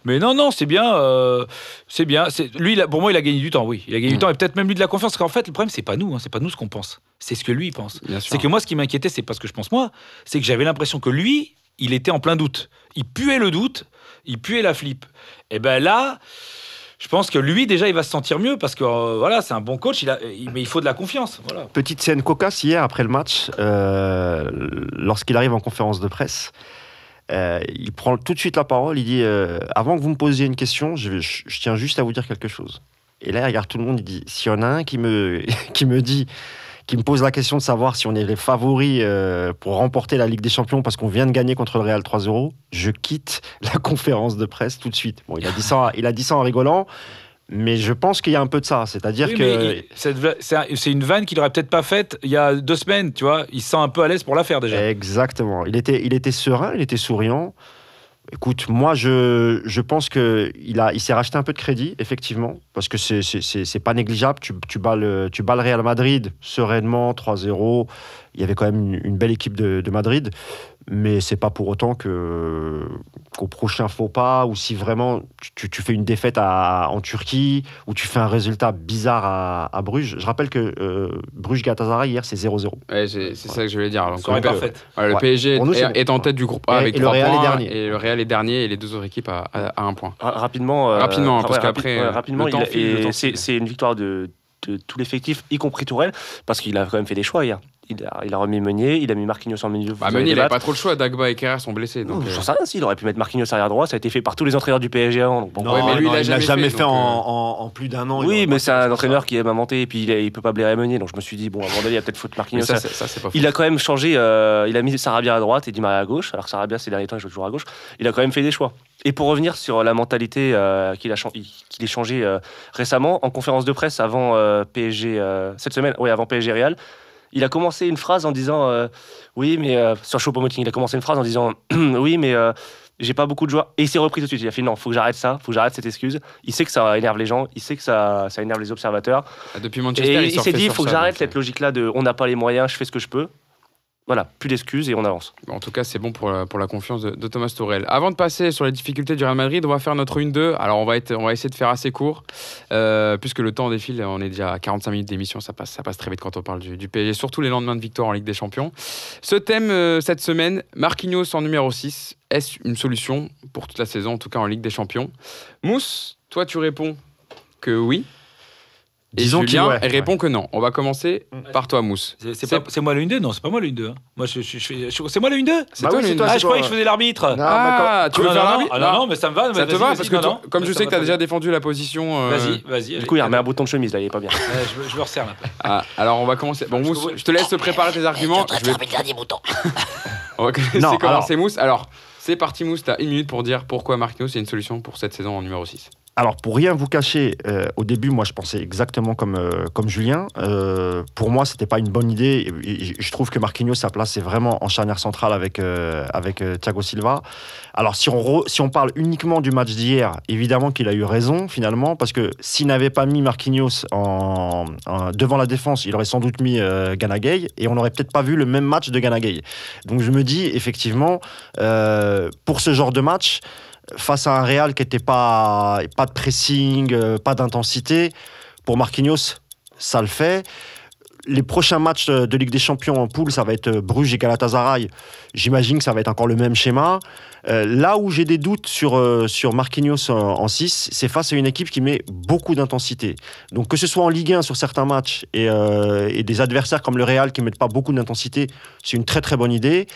Mais non, non, c'est bien. euh, c'est bien. Lui, il a- pour moi, il a gagné du temps, oui. Il a gagné du Mm. temps et peut-être même lui de la confiance. Parce qu'en fait, le problème, c'est pas nous. hein, c'est pas nous ce qu'on pense. C'est ce que lui pense. C'est que moi, ce qui m'inquiétait, c'est pas ce que je pense moi, c'est que j'avais l'impression que lui, il était en plein doute. Il puait le doute, il puait la flip. Et ben là, je pense que lui, déjà, il va se sentir mieux parce que euh, voilà, c'est un bon coach, il a, mais il faut de la confiance. Voilà. Petite scène cocasse hier après le match, euh, lorsqu'il arrive en conférence de presse. euh, il prend tout de suite la parole, il dit Avant que vous me posiez une question, je tiens juste à vous dire quelque chose. Et là, il regarde tout le monde, il dit S'il y en a un qui me, qui me dit, qui me pose la question de savoir si on est les favoris euh, pour remporter la Ligue des Champions parce qu'on vient de gagner contre le Real 3-0, je quitte la conférence de presse tout de suite. Bon, il a dit ça, il a dit ça en rigolant, mais je pense qu'il y a un peu de ça. C'est-à-dire Oui, que. c'est un- c'est une vanne qu'il aurait peut-être pas faite il y a deux semaines, tu vois. Il se sent un peu à l'aise pour la faire déjà. Exactement. Il était, il était serein, il était souriant. Écoute, moi, je, pense qu'il il s'est racheté un peu de crédit, effectivement, parce que c'est, pas négligeable. Tu, tu, tu bats le Real Madrid sereinement, 3-0. Il y avait quand même une, une belle équipe de, de Madrid, mais c'est pas pour autant que, qu'au prochain faux pas, ou si vraiment tu, tu fais une défaite à, en Turquie, ou tu fais un résultat bizarre à, à Bruges. Je rappelle que euh, Bruges-Galatasaray, hier, c'est 0-0. Ouais, c'est ça que je voulais dire. Donc, Soirée le, le Ouais. PSG est, est en tête du groupe A avec et le 3 Real est points, dernier. et le Real est dernier et les deux autres équipes à, à, à un point. Ra- Rapidement, euh, Rapidement, parce qu'après, euh, rapidement, le le c'est une victoire de, de tout l'effectif, y compris Tourelle, parce qu'il a quand même fait des choix hier. Il a, il a remis Meunier, il a mis Marquinhos en milieu. Bah, Meunier, il n'avait pas trop le choix. Dagba et Kerrer sont blessés. Donc, Ouh, euh, sais rien, si, il aurait pu mettre Marquinhos arrière droit, ça a été fait par tous les entraîneurs du PSG avant. donc bon, Non, Ouais, mais lui, non, il l'a jamais jamais fait, fait, donc, en, euh, en- en plus d'un an. Oui, mais c'est un ça. entraîneur qui aime inventer et puis il, il peut pas blairer Meunier. Donc je me suis dit, bon, à un moment donné, il y a peut-être faute Marquinhos. ça, ça, c'est pas faux. Il a quand même changé, euh, il a mis Sarabia à droite et Di Maria à gauche, alors que Sarabia ces derniers temps il joue toujours à gauche. Il a quand même fait des choix. Et pour revenir sur la mentalité euh, qu'il a, qu'il ait changé euh, récemment, en conférence de presse avant euh, PSG, cette semaine, oui, avant PSG Real, il a commencé une phrase en disant euh, Oui, mais euh, sur Choupo-Moting, il a commencé une phrase en disant Oui, mais euh, j'ai pas beaucoup de joie. Et il s'est repris tout de suite. Il a fait Non, faut que j'arrête ça, faut que j'arrête cette excuse. Il sait que ça énerve les gens, il sait que ça, ça énerve les observateurs. Ah, Depuis Manchester, Et il, il, s'est dit, il faut que j'arrête donc, cette logique-là de on n'a pas les moyens, je fais ce que je peux. Voilà, plus d'excuses et on avance. En tout cas, c'est bon pour la, pour la confiance de, Thomas Tourel. Avant de passer sur les difficultés du Real Madrid, on va faire notre 1-2. Alors, on va, être, on va essayer de faire assez court, euh, puisque le temps défile. On est déjà à 45 minutes d'émission. Ça passe, ça passe très vite quand on parle du, du PSG, surtout les lendemains de victoire en Ligue des Champions. Ce thème, euh, cette semaine, Marquinhos en numéro 6. Est-ce une solution pour toute la saison, en tout cas en Ligue des Champions? Mousse, toi, tu réponds que oui. Disons qu'il- ouais, elle répond que non. On va commencer par toi, Mousse. C'est- C'est C'est- pas- c'est moi le 1-2 Non, c'est pas moi le 1-2. hein. Moi, je, je- je fais- je- c'est moi le 1-2 C'est Bah toi, oui, le c'est toi, numéro Ah, c'est je croyais que je faisais l'arbitre. Non, mais Ah, quand- tu veux non, faire non, l'arbitre ah, non, non, mais ça me va. Ça te va Parce que non, toi- non. comme je sais que tu as déjà défendu la position. euh, Vas-y, vas-y. Du coup, il remet un bouton de chemise, là, il est pas bien. Je, me resserre là. ah, alors on va commencer. Bon, Mousse, je te laisse te préparer tes arguments. Je vais- le dernier bouton. On va commencer Mousse. Alors, c'est parti Mousse, tu as une minute pour dire pourquoi Marquinhos est une solution pour cette saison en numéro 6. Alors, pour rien vous cacher, euh, au début, moi, je pensais exactement comme, euh, comme Julien. Euh, pour moi, c'était pas une bonne idée. Je trouve que Marquinhos, sa place, c'est vraiment en charnière centrale avec, avec Thiago Silva. Alors, si on, si on parle uniquement du match d'hier, évidemment qu'il a eu raison, finalement, parce que s'il n'avait pas mis Marquinhos en, devant la défense, il aurait sans doute mis Ganagay, et on n'aurait peut-être pas vu le même match de Ganagay. Donc, je me dis, effectivement, pour ce genre de match, face à un Real qui n'était pas, pas de pressing, euh, pas d'intensité, pour Marquinhos, ça le fait. Les prochains matchs de Ligue des Champions en poule, ça va être euh, Bruges et Galatasaray. J'imagine que ça va être encore le même schéma. Euh, là où j'ai des doutes sur, euh, sur Marquinhos en, 6, c'est face à une équipe qui met beaucoup d'intensité. Donc que ce soit en Ligue 1 sur certains matchs et, et des adversaires comme le Real qui ne mettent pas beaucoup d'intensité, c'est une très très bonne idée.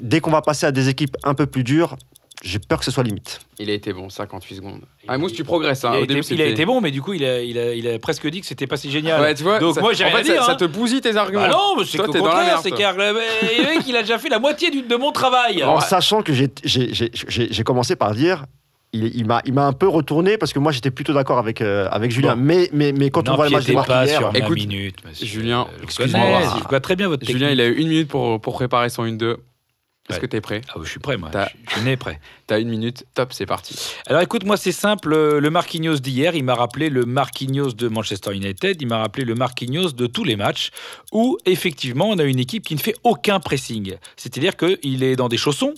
Dès qu'on va passer à des équipes un peu plus dures, j'ai peur que ce soit limite. Il a été bon, 58 secondes. Ah, Mousse, tu progresses. hein. Il, a Au début, été, il a c'était- été bon, mais du coup, il a, il a, il a presque dit que c'était pas si génial. Ouais, tu vois, Donc ça- moi, j'ai en rien fait, à ça, dire. ça hein. te bousille tes arguments. Bah non, mais c'est qu'au contraire, c'est car le le mec, il a déjà fait la moitié du- de mon travail. En sachant que j'ai- commencé par dire. Il, il m'a un peu retourné parce que moi j'étais plutôt d'accord avec, euh, avec Julien. Bon. Mais, mais, mais quand on voit le match de pas Marc hier, sur Écoute, minute, monsieur. Julien, excuse-moi. Je vois très bien votre Julien, technique. il a eu une minute pour, pour préparer son 1-2. Est-ce Ouais. que tu es prêt Ah, je suis prêt, moi. Je, suis né prêt. T'as une minute, top, c'est parti. Alors écoute, moi c'est simple, euh, le Marquinhos d'hier, il m'a rappelé le Marquinhos de Manchester United, il m'a rappelé le Marquinhos de tous les matchs, où effectivement on a une équipe qui ne fait aucun pressing. C'est-à-dire qu'il est dans des chaussons,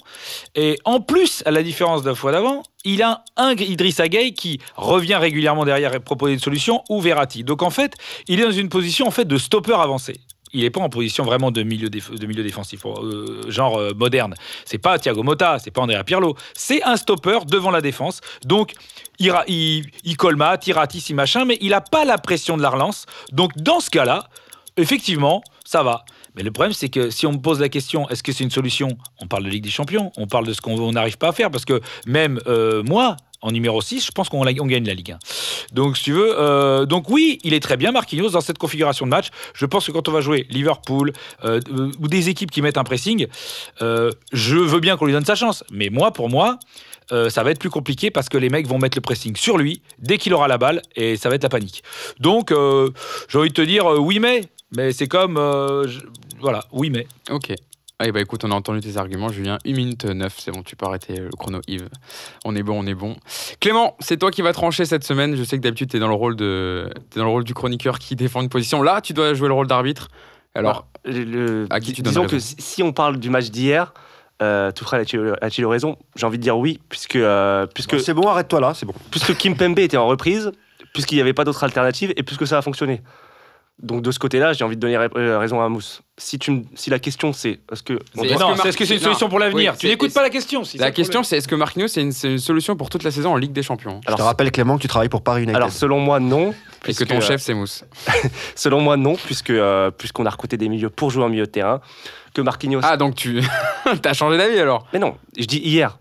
et en plus, à la différence de la fois d'avant, il a un Idriss Gueye qui revient régulièrement derrière et proposer une solution, ou Verratti. Donc en fait, il est dans une position en fait de stopper avancé. Il n'est pas en position vraiment de milieu, de milieu défensif, euh, genre euh, moderne. C'est pas Thiago Motta, c'est pas Andrea Pirlo. C'est un stopper devant la défense. Donc, il, colmate, il ratisse, il machin, mais il n'a pas la pression de la relance. Donc, dans ce cas-là, effectivement, ça va. Mais le problème, c'est que si on me pose la question, est-ce que c'est une solution? On parle de Ligue des Champions, on parle de ce qu'on on n'arrive pas à faire, parce que même euh, moi, en numéro 6, je pense qu'on gagne la Ligue 1. Donc, si tu veux, euh, donc oui, il est très bien, Marquinhos, dans cette configuration de match. Je pense que quand on va jouer Liverpool euh, euh, ou des équipes qui mettent un pressing, je veux bien qu'on lui donne sa chance. Mais moi, pour moi, ça va être plus compliqué parce que les mecs vont mettre le pressing sur lui dès qu'il aura la balle et ça va être la panique. Donc, j'ai envie de te dire oui, mais. Mais c'est comme. voilà, oui, mais. Ok. Bah écoute, on a entendu tes arguments, Julien. 1 minute 9, c'est bon, tu peux arrêter le chrono, Yves. On est bon, on est bon. Clément, c'est toi qui vas trancher cette semaine. Je sais que d'habitude, tu es dans le rôle de t'es dans le rôle du chroniqueur qui défend une position. Là, tu dois jouer le rôle d'arbitre. Alors, le- À qui tu donnes disons que si on parle du match d'hier, euh, a-t-il a-t-il raison? J'ai envie de dire oui, puisque, euh, puisque, c'est bon, arrête-toi là, c'est bon. puisque Kim Pembe était en reprise, puisqu'il n'y avait pas d'autre alternative et puisque ça a fonctionné. Donc de ce côté-là, j'ai envie de donner euh, raison à Mousse. Si, tu me- si la question c'est est-ce que C'est- c'est une Marquinhos- solution pour l'avenir Oui, Tu n'écoutes pas la question. si c'est La question, c'est est-ce que Marquinhos, c'est une, une solution pour toute la saison en Ligue des Champions Je te rappelle, Clément, que tu travailles pour Paris United. alors selon moi non. Et que puisque, ton euh, chef, c'est Mousse. Selon moi non, puisque euh, puisqu'on a recruté des milieux pour jouer en milieu de terrain, que Marquinhos. Ah, donc tu as changé d'avis alors? Mais non, je dis hier.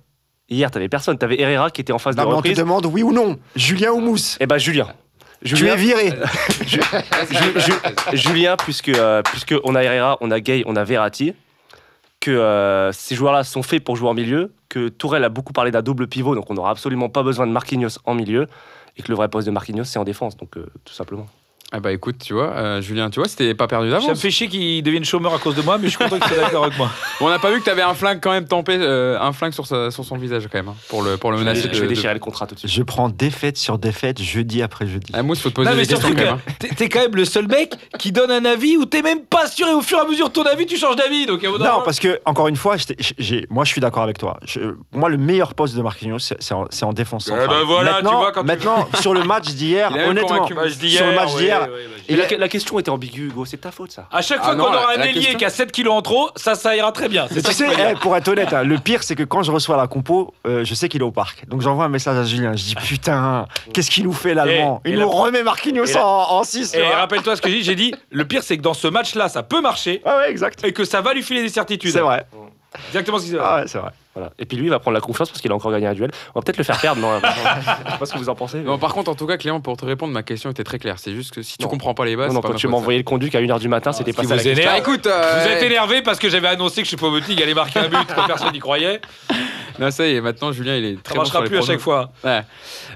Hier, t'avais personne. T'avais Herrera qui était en phase non, de mais on te demande oui ou non. Julien ou Mousse? Eh ben Julien. Tu es Julien, viré. Ju- Ju- Julien, puisque, euh, puisque on a Herrera, on a Gay, on a Verratti, que euh, ces joueurs-là sont faits pour jouer en milieu, que Tourelle a beaucoup parlé d'un double pivot, donc on n'aura absolument pas besoin de Marquinhos en milieu, et que le vrai poste de Marquinhos, c'est en défense, donc euh, tout simplement. Ah bah écoute, tu vois, euh, Julien, tu vois, c'était pas perdu Ça me d'avance. fait chier qu'il devienne chômeur à cause de moi, mais je suis content qu'il soit d'accord avec moi. Bon, on n'a pas vu que t'avais un flingue quand même tempé, euh, un flingue sur, sa- sur son visage quand même, hein, pour le, pour le Je menacer. je vais de- déchirer le contrat tout de suite. Je prends défaite sur défaite, jeudi après jeudi. Ah, Mousse, faut te poser Non, mais des questions quand même. hein. t'es- quand même le seul mec qui donne un avis où t'es même pas sûr et au fur et à mesure de ton avis, tu changes d'avis. Donc, un Non, donné- parce que, encore une fois, j'ai- moi je suis d'accord avec toi. Je- moi, le meilleur poste de Marquinhos, c'est en, en défense Eh ben voilà, tu maintenant, vois, quand tu- maintenant sur le match d'hier, honnêtement, sur le match d'hier, Et Il la, question était ambiguë, Hugo, c'est ta faute ça. À chaque Ah fois qu'on aura un ailier question- qui a 7 kilos en trop, ça, ça ira très bien. Tu sais, eh, pour être honnête, hein, le pire, c'est que quand je reçois la compo, euh, je sais qu'il est au parc. Donc j'envoie un message à Julien. Je dis putain, qu'est-ce qu'il nous fait l'Allemand Il nous la- remet Marquinhos en 6. Et rappelle-toi ce que j'ai dit. J'ai dit, le pire, c'est que dans ce match-là, ça peut marcher Ah ouais, exact. et que ça va lui filer des certitudes. C'est vrai. Exactement ce qu'il s'est Ah ouais, c'est vrai. Voilà. Et puis lui, il va prendre la confiance parce qu'il a encore gagné un duel. On va peut-être le faire perdre, non Je sais pas ce que vous en pensez. mais- Non, par contre, en tout cas, Clément, pour te répondre, ma question était très claire. C'est juste que si tu Non. comprends pas les bases, non, non, c'est pas quand ma tu faute, m'as ça. envoyé le conduit à 1h du matin, c'était ce pas qui ça la vous question. Bah écoute, euh, Vous êtes énervé parce que j'avais annoncé que Choupo-Moting allait marquer un but quand personne n'y croyait. Non, ça y est, maintenant Julien, il est Ça très bon marchera sur les plus à chaque fois. Ouais.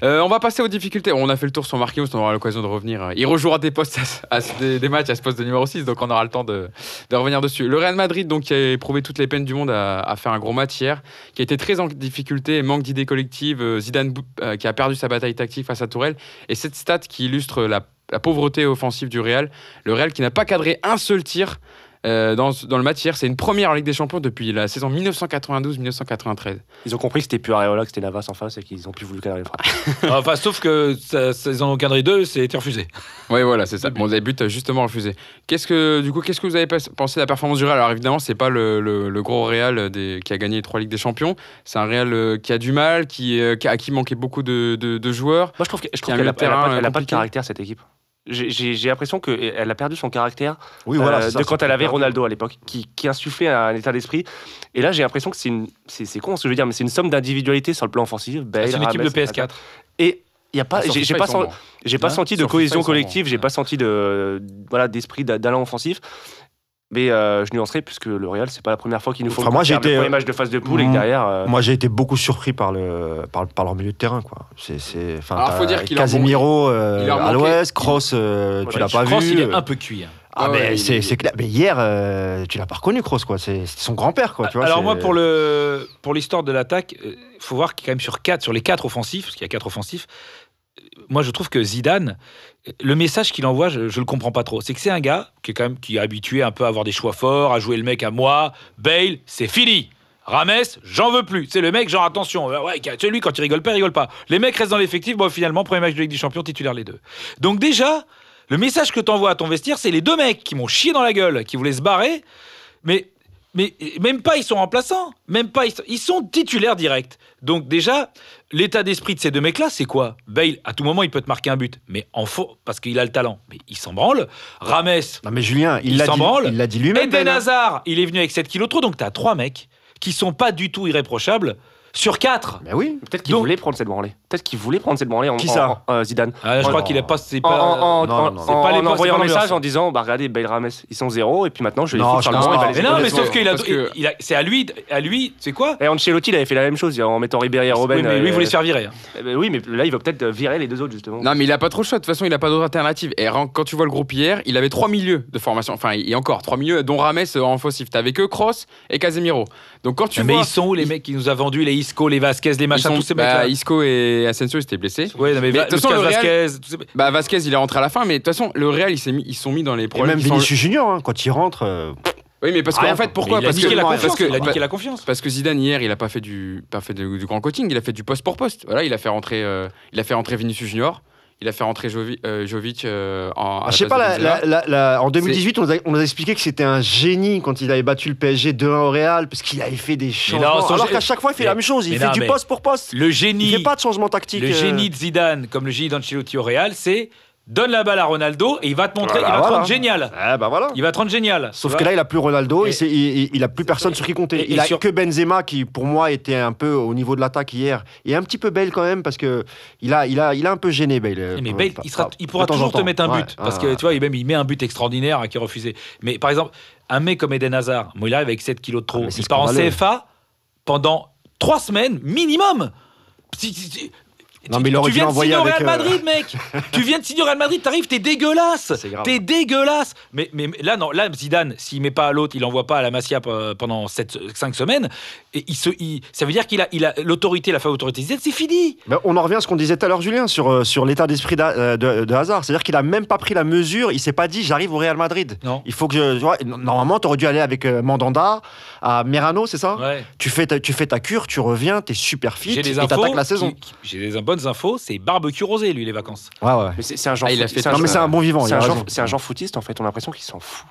Euh, on va passer aux difficultés. On a fait le tour sur Marquinhos, on aura l'occasion de revenir. Il rejouera des postes, à, à- des, des matchs à ce poste de numéro 6, donc on aura le temps de, de revenir dessus. Le Real Madrid, donc, qui a éprouvé toutes les peines du monde à, à faire un gros match hier, qui a été très en difficulté, manque d'idées collectives. euh, Zidane euh, qui a perdu sa bataille tactique face à Tourelle. Et cette stat qui illustre la, la pauvreté offensive du Real. Le Real qui n'a pas cadré un seul tir. Euh, dans, dans le match hier, c'est une première en Ligue des Champions depuis la saison 1992-1993. Ils ont compris que c'était plus Areola, que c'était Navas en face et qu'ils ont plus voulu cadrer le frappe. Enfin, sauf que en ont cadré deux, c'est été refusé. Oui, voilà, c'est ça. Bon, les buts euh, justement refusés. Qu'est-ce que, du coup, qu'est-ce que vous avez pensé de la performance du Real? Alors évidemment, c'est pas le, le- le gros Real des- qui a gagné les trois ligues des Champions. C'est un Real euh, qui a du mal, qui, à qui manquait beaucoup de, de- de joueurs. Moi, je trouve a qu'elle a, a terrain, pas, elle a pas de caractère, cette équipe. J'ai- l'impression qu'elle a perdu son caractère Oui, voilà. euh, ça, de quand elle avait. Ronaldo à l'époque, qui, qui insufflait un état d'esprit. Et là, j'ai l'impression que c'est une. C'est con ce que je veux dire, mais c'est une somme d'individualité sur le plan offensif. C'est une équipe de Rames, PS4. Et il y a pas. J'ai pas, sen- pas Hein senti de cohésion collective, j'ai pas senti de voilà d'esprit d'a- d'allant offensif. Mais euh, je nuancerai puisque le Real, c'est pas la première fois qu'il nous faut Enfin, moi, le été, premier euh, match de phase de poule et que derrière. euh, Moi, j'ai été beaucoup surpris par, le, par, par leur milieu de terrain. Quoi. C'est, c'est, enfin, Alors, t'as faut dire qu'il leur Casemiro euh, il à l'ouest, euh, tu l'as pas Kroos, vu. il est un peu cuit. hein. Ah, Ah ouais, mais c'est, c'est clair. Mais hier, euh, tu l'as pas reconnu, Kroos. Quoi. C'est, son grand-père. Quoi, tu vois, Alors moi, pour le pour l'histoire de l'attaque, il faut voir qu'il quand même sur quatre, sur les quatre offensifs, parce qu'il y a quatre offensifs. Moi, je trouve que Zidane, le message qu'il envoie, je, je le comprends pas trop. C'est que c'est un gars qui est quand même qui est habitué un peu à avoir des choix forts, à jouer le mec à moi. Bale, c'est fini. Rames, j'en veux plus. C'est le mec, genre attention, euh, ouais, c'est lui quand il rigole pas, il rigole pas. Les mecs restent dans l'effectif. Bon, finalement, premier match de Ligue des Champions, titulaire les deux. Donc déjà, le message que t'envoies à ton vestiaire, c'est les deux mecs qui m'ont chié dans la gueule, qui voulaient se barrer, mais mais même pas ils sont remplaçants, même pas ils sont, ils sont titulaires directs. Donc déjà, l'état d'esprit de ces deux mecs-là, c'est quoi? Bale, à tout moment, il peut te marquer un but, mais en faux, parce qu'il a le talent. Mais il s'en branle. Rames, Non, mais Julien, il, Il s'en branle. il l'a dit lui-même. Eden hein. Hazard, il est venu avec 7 kilos trop, donc t'as trois mecs qui sont pas du tout irréprochables sur 4. Mais oui. Peut-être qu'il Donc- voulait prendre cette branlée. Peut-être qu'il voulait prendre cette branlée en, Qui ça en- euh, Zidane. Ah, je crois qu'il a pas. C'est En, pas. en- en- non, en- non, non. en C'est pas les- envoyant c'est un pas message l'ambiance. en disant bah regardez Bale Rames ils sont zéro et puis maintenant je les Non, fous sur je le pense banc, il pas. va les mais non, mais sauf qu'il a, parce que- il a- c'est à lui, à lui, c'est quoi Et Ancelotti il avait fait la même chose en mettant Ribéry et Robben. Oui, mais lui, il euh, voulait se faire virer. hein. eh ben oui mais là il va peut-être virer les deux autres justement. Non, mais il a pas trop le choix. De toute façon, il a pas d'autre alternative. Et ren- quand tu vois le groupe hier, il avait trois milieux de formation. Enfin, il y a encore trois milieux, dont Rames euh, en offensif. T'avais que Kroos et Casemiro. Donc quand tu mais vois. ils sont où les mecs qui nous a vendus les Isco, les Vasquez, les machins, sont- tous ces bah, mecs-là Isco et Asensio, ils étaient blessés. Ouais, non, mais, Mais Va- de toute façon, Lucas le Real- Vasquez, tous ces- Bah, Vasquez, il est rentré à la fin, mais de toute façon, le Real, ils s'est mis- ils sont mis dans les Et problèmes. même qui sont- Vinicius Junior, hein, quand il rentre. euh, Oui, mais parce qu'en fait, quoi. pourquoi il a Parce niqué que la parce confiance. que- il a niqué la confiance. Parce que Zidane hier, il a pas fait du, pas fait de- du grand coaching, il a fait du poste pour poste. Voilà, il a fait rentrer, euh, il a fait rentrer Vinicius Junior, il a fait rentrer Jovi- euh, Jovic euh, en. Ah, je sais pas, de la- Benzema. la- la- la- en 2018, on nous, a, on nous a expliqué que c'était un génie quand il avait battu le PSG 2-1 au Real, parce qu'il avait fait des changements. son Alors qu'à chaque fois, il fait mais- la même chose. Il fait non, du poste pour poste. Le Il génie, fait pas de changement tactique. le euh. génie de Zidane, comme le génie d'Ancelotti au Real, c'est donne la balle à Ronaldo et il va te montrer, Voilà, il va te voilà. rendre génial. Ah, bah voilà. Il va te rendre génial. Sauf que là, il a plus Ronaldo, Et- il, il, a plus personne sur qui compter. et- il et a sur- que Benzema qui, pour moi, était un peu au niveau de l'attaque hier. Et un petit peu Bale quand même, parce que il a, il a, il a un peu gêné Bale. euh, Mais Bale, par- il, sera- par- il pourra toujours te mettre un Ouais, but. Parce que tu vois, il, même, il met un but extraordinaire qui est refusé. Mais par exemple, un mec comme Eden Hazard, moi, il arrive avec 7 kilos de trop. Ah, il part en. CFA pendant 3 semaines minimum. Non, tu- mais il aurait tu viens de signer au Real euh, Madrid, mec. tu viens de signer au Real Madrid, t'arrives, t'es dégueulasse. T'es dégueulasse. Mais, là, non, là, Zidane, s'il met pas à l'autre, il envoie pas à la Masia pe- pendant 5 semaines. Et il se, il- ça veut dire qu'il a, il a l'autorité, la fait autorité. Zidane, c'est fini. Ben, on en revient à ce qu'on disait tout à l'heure, Julien, sur, euh, sur l'état d'esprit euh, de, de Hazard. C'est-à-dire qu'il a même pas pris la mesure, il s'est pas dit j'arrive au Real Madrid. Non. Il faut que je. tu vois, normalement, tu aurais dû aller avec euh, Mandanda à Merano, c'est ça? Ouais. tu, fais ta, tu fais ta cure, tu reviens, tu es super fit et t'attaques la saison. J'ai des bonnes infos. C'est barbecue rosé, lui, les vacances. Ouais, ouais. Mais c'est c'est un genre. Ah, il a fait Non, mais genre- c'est un bon vivant, il C'est un, genre, c'est un genre footiste en fait. On a l'impression qu'il s'en fout.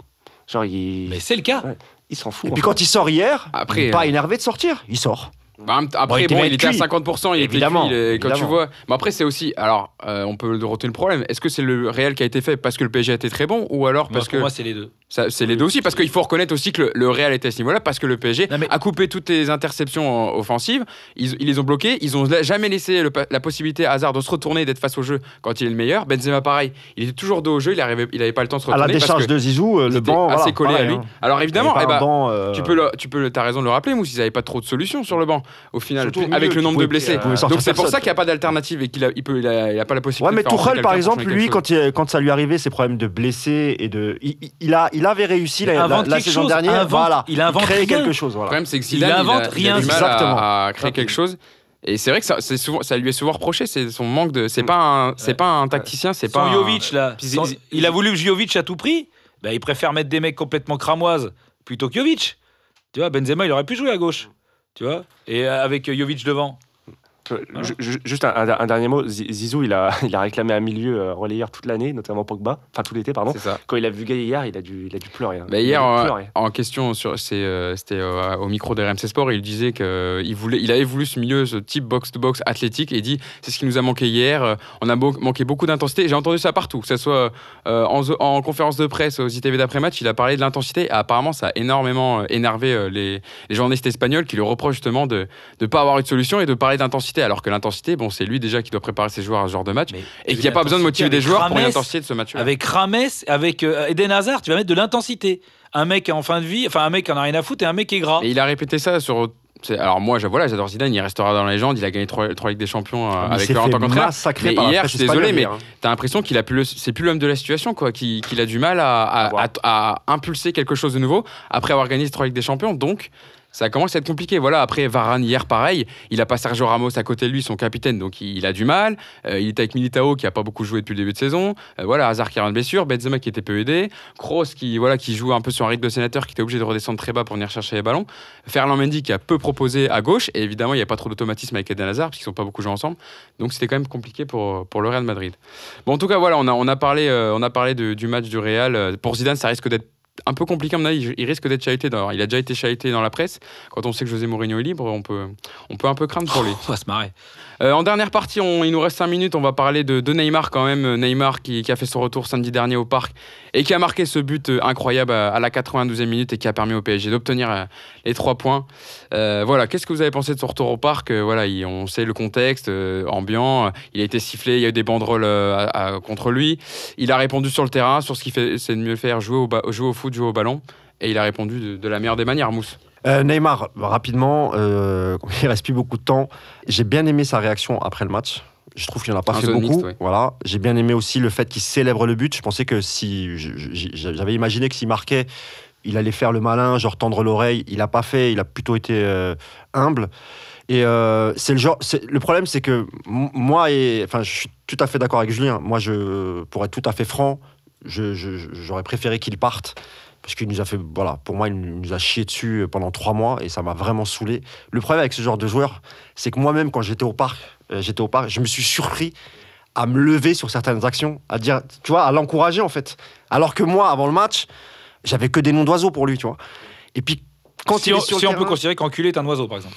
Genre il, Mais c'est le cas. Ouais. il s'en fout. Et puis fait. quand il sort hier, Après, il est pas euh, énervé de sortir, il sort. Bah, Bon, après, il bon, était à cuit. 50%, il Évidemment, était cuit, il est- quand tu vois. Mais après, c'est aussi. Alors, euh, on peut retenir le problème. Est-ce que c'est le réel qui a été fait parce que le PSG a été très bon ou alors Moi, parce pour que. moi, c'est les deux. Ça, c'est les deux aussi, parce qu'il faut reconnaître aussi que le, le Real était à ce niveau-là, parce que le PSG Non, mais- a coupé toutes les interceptions euh, offensives, ils, ils les ont bloquées, ils ont jamais laissé le la possibilité à Hazard de se retourner et d'être face au jeu quand il est le meilleur. Benzema, pareil, il était toujours dos au jeu, il n'avait il avait pas le temps de se À la retourner. décharge parce que de Zizou, euh, le banc. assez voilà, collé à lui. hein. Alors évidemment, eh ben, banc, euh, tu peux, le, tu peux le, t'as raison de le rappeler, Mousse, ils n'avaient pas trop de solutions sur le banc, au final, Surtout au avec milieu, le nombre de blessés. Donc c'est pour ça qu'il n'y a pas d'alternative et qu'il a, il peut, il a, il a pas la possibilité Ouais, mais de faire rentrer Tourelle, par exemple, lui, quand, il- quand ça lui arrivait, ses problèmes de blessés et de. Il, a, il avait réussi la, la- la quelque saison chose, dernière. invente- voilà. il crée rien. quelque chose. Le Voilà. problème, c'est que Zidane, il, a, invente il a rien. du mal à, à créer quelque chose. Et c'est vrai que ça, c'est souvent, ça lui est souvent reproché, c'est son manque de. C'est pas un, c'est Ouais. pas un tacticien, c'est pas. Jovic, là, il a voulu Jovic à tout prix. Ben, il préfère mettre des mecs complètement cramoises plutôt que Jovic. Tu vois, Benzema, il aurait pu jouer à gauche. Tu vois Et euh, avec euh, Jovic devant. Ju- Juste un, un- un dernier mot. Zi- Zizou, il a, il a réclamé un milieu euh, relayeur toute l'année, notamment Pogba. Enfin, tout l'été, pardon. Ça. Quand il a vu Gay hier, il a dû, il a dû pleurer. hein. Bah, hier, dû euh, pleurer. en question, euh, c'était euh, au micro de RMC Sport, il disait qu'il voulait, il avait voulu ce milieu, ce type box-to-box athlétique, et il dit c'est ce qui nous a manqué hier. On a beau- manqué beaucoup d'intensité. J'ai entendu ça partout, que ce soit en, conférence de presse aux ITV d'après-match, il a parlé de l'intensité. Et apparemment, ça a énormément énervé les, les journalistes espagnols qui lui reprochent justement de ne pas avoir eu de solution et de parler d'intensité, alors que l'intensité, bon, c'est lui déjà qui doit préparer ses joueurs à ce genre de match, Mais et qu'il n'y a pas besoin de motiver des joueurs pour l'intensité de ce match-là. Avec Rames, avec euh, Eden Hazard, tu vas mettre de l'intensité. Un mec en fin de vie, enfin un mec qui en a rien à foutre et un mec qui est gras. Et il a répété ça sur. Alors moi, je- voilà, j'adore Zidane, il restera dans la légende, il a gagné trois, trois Ligues des Champions euh, Ah, avec eux en tant qu'entraîneur. Mais par hier, je suis désolé, mais hein. t'as l'impression qu'il a plus, c'est plus l'homme de la situation, quoi, qu'il a du mal à, à- voir. à- à impulser quelque chose de nouveau après avoir gagné trois Ligues des Champions. Donc, ça commence à être compliqué. Voilà, après Varane hier, pareil, il a pas Sergio Ramos à côté de lui, son capitaine, donc il, a du mal. Euh, il était avec Militao qui a pas beaucoup joué depuis le début de saison. Euh, voilà, Hazard qui a une blessure, Benzema qui était peu aidé, Kroos qui voilà qui joue un peu sur un rythme de sénateur, qui était obligé de redescendre très bas pour venir chercher les ballons. Ferland Mendy qui a peu proposé à gauche, et évidemment, il n'y a pas trop d'automatisme avec Eden Hazard, parce qu'ils sont pas beaucoup joué ensemble. Donc c'était quand même compliqué pour, pour le Real Madrid. Bon, en tout cas, voilà, on a, on a parlé, euh, on a parlé du match du Real. Pour Zidane, ça risque d'être un peu compliqué, à mon avis. Il risque d'être chahuté. Dans, il a déjà été chahuté dans la presse. Quand on sait que José Mourinho est libre, on peut, on peut un peu craindre pour lui. On va se marrer. Euh, en dernière partie, il nous reste 5 minutes. On va parler de, Neymar quand même. Neymar qui, a fait son retour samedi dernier au parc et qui a marqué ce but euh, incroyable à, la 92e minute et qui a permis au PSG d'obtenir euh, les 3 points. Euh, voilà, qu'est-ce que vous avez pensé de son retour au parc? Euh, Voilà, il- on sait le contexte euh, ambiant. Euh, Il a été sifflé, il y a eu des banderoles euh, contre lui. Il a répondu sur le terrain, sur ce qu'il fait, c'est de mieux faire, jouer au, au foot, jouer au ballon. Et il a répondu de, de la meilleure des manières, Mousse. Euh, Neymar, rapidement, euh, il reste plus beaucoup de temps. J'ai bien aimé sa réaction après le match. Je trouve qu'il n'en a pas Un fait beaucoup. mixte. Voilà. J'ai bien aimé aussi le fait qu'il célèbre le but. Je pensais que si j'avais imaginé que s'il marquait, il allait faire le malin, genre tendre l'oreille. Il n'a pas fait. Il a plutôt été euh, humble. Et euh, c'est le genre. Le problème, c'est que moi et enfin, je suis tout à fait d'accord avec Julien. Moi, je, pour être tout à fait franc, j'aurais préféré qu'il parte parce qu'il nous a fait, voilà, pour moi, il nous a chié dessus pendant trois mois et ça m'a vraiment saoulé. Le problème avec ce genre de joueur, c'est que moi-même, quand j'étais au parc, euh, j'étais au parc, je me suis surpris à me lever sur certaines actions, à dire, tu vois, à l'encourager en fait. Alors que moi, avant le match, j'avais que des noms d'oiseaux pour lui, tu vois. Et puis quand si il on, est sur si le on peut considérer qu'enculé est un oiseau, par exemple.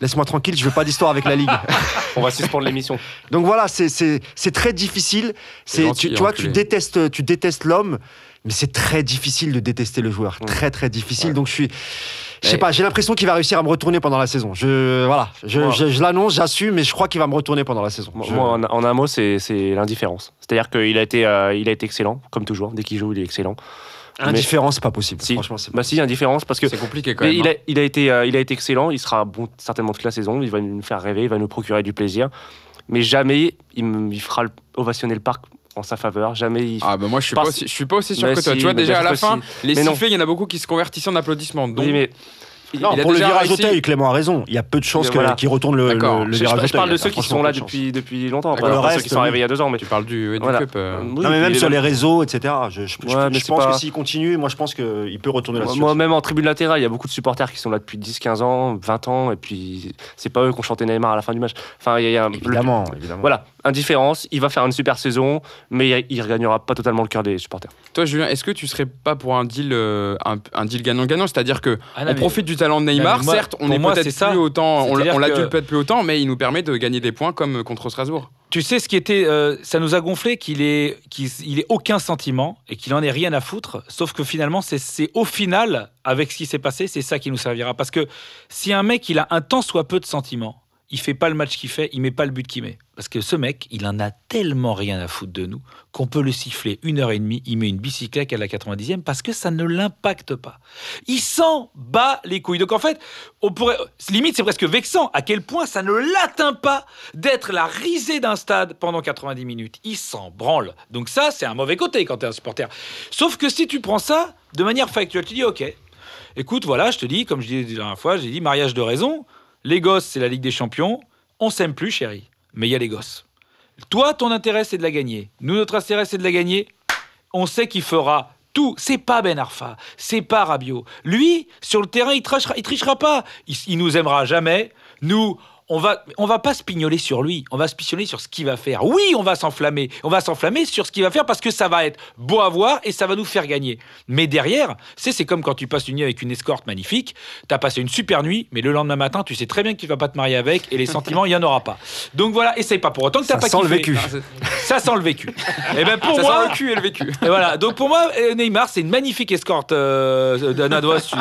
laisse-moi tranquille, je veux pas d'histoire avec la ligue. On va suspendre l'émission. Donc voilà, c'est- c'est c'est très difficile. Tu, tu vois, enculé. tu détestes, tu détestes l'homme, mais c'est très difficile de détester le joueur. Très très difficile. Donc je suis, je sais Mais- pas, j'ai l'impression qu'il va réussir à me retourner pendant la saison. Je voilà, je, Ouais. je- je l'annonce, j'assume, mais je crois qu'il va me retourner pendant la saison. Moi, Je- moi, en, en un mot, c'est c'est l'indifférence. C'est-à-dire qu'il a, été, euh, il a été excellent, comme toujours. Dès qu'il joue, il est excellent. indifférent, c'est pas possible. Si. Franchement, c'est Bah si, indifférence, parce que C'est compliqué quand Mais même. il, hein. a, il, a été, euh, il a été excellent, il sera bon certainement toute la saison, il va nous faire rêver, il va nous procurer du plaisir. Mais jamais il, me- il fera le- ovationner le parc en sa faveur, jamais il... Ah bah moi je suis pas aussi, je suis pas aussi sûr Mais que toi. si, tu vois déjà à la fin, les sifflets, il y en a beaucoup qui se convertissaient en applaudissements. Donc Oui, mais Non, il a pour le virage réussi. Auteuil, Clément a raison. Il y a peu de chances que- voilà. qu'il retourne le, le, le je, virage je Auteuil. parle de ceux qui sont là depuis, depuis longtemps, pas, Le pas ceux reste, qui sont arrivés il y a deux ans. Mais... tu parles du, du Voilà. cup. euh. Oui, Non, mais même sur les réseaux, etc. Je, je- je- Ouais, je pense pas- que s'il continue, moi je pense qu'il peut retourner Moi, là-dessus. moi, même en tribune latérale, il y a beaucoup de supporters qui sont là depuis 10-15 ans, 20 ans, et puis c'est pas eux qui ont chanté Neymar à la fin du match. Enfin, il y a, il y a un- Évidemment, évidemment. Voilà, indifférence, il va faire une super saison, mais il ne regagnera pas totalement le cœur des supporters. Toi Julien, est-ce que tu serais pas pour un deal, euh, gagnant-gagnant? C'est-à-dire que Ah profite du talent de Neymar. moi- Certes, on est peut-être ça. plus autant, on, que- peut-être plus autant, mais il nous permet de gagner des points comme contre Strasbourg. Tu sais ce qui était, euh, ça nous a gonflé qu'il ait, qu'il il ait aucun sentiment et qu'il en ait rien à foutre. Sauf que finalement, c'est, c'est au final, avec ce qui s'est passé, c'est ça qui nous servira. Parce que si un mec il a un tant soit peu de sentiments, il fait pas le match qu'il fait, il met pas le but qu'il met. Parce que ce mec, il en a tellement rien à foutre de nous qu'on peut le siffler une heure et demie, il met une bicyclette à la 90e parce que ça ne l'impacte pas. Il s'en bat les couilles. Donc en fait, on pourrait, limite c'est presque vexant à quel point ça ne l'atteint pas d'être la risée d'un stade pendant 90 minutes. Il s'en branle. Donc ça, c'est un mauvais côté quand tu es un supporter. Sauf que si tu prends ça de manière factuelle, tu dis ok, écoute, voilà, je te dis, comme je disais la dernière fois, j'ai dit mariage de raison. Les gosses, c'est la Ligue des Champions. On s'aime plus, chérie. Mais il y a les gosses. Toi, ton intérêt, c'est de la gagner. Nous, notre intérêt, c'est de la gagner. On sait qu'il fera tout. C'est pas Ben Arfa, c'est pas Rabiot. Lui, sur le terrain, il trichera, il trichera pas. Il, il nous aimera jamais. Nous, on va, on va pas se pignoler sur lui. On va se pignoler sur ce qu'il va faire. Oui, on va s'enflammer. On va s'enflammer sur ce qu'il va faire parce que ça va être beau à voir et ça va nous faire gagner. Mais derrière, c'est c'est comme quand tu passes une nuit avec une escorte magnifique. T'as passé une super nuit, mais le lendemain matin, tu sais très bien que tu vas pas te marier avec et les sentiments, il y en aura pas. Donc voilà, essaye pas pour autant que t'as Ça pas sent le vécu. Ça sent le vécu. Et ben pour Ça moi, sent le cul et le vécu. et voilà, donc pour moi, euh, Neymar, c'est une magnifique escorte euh, tu-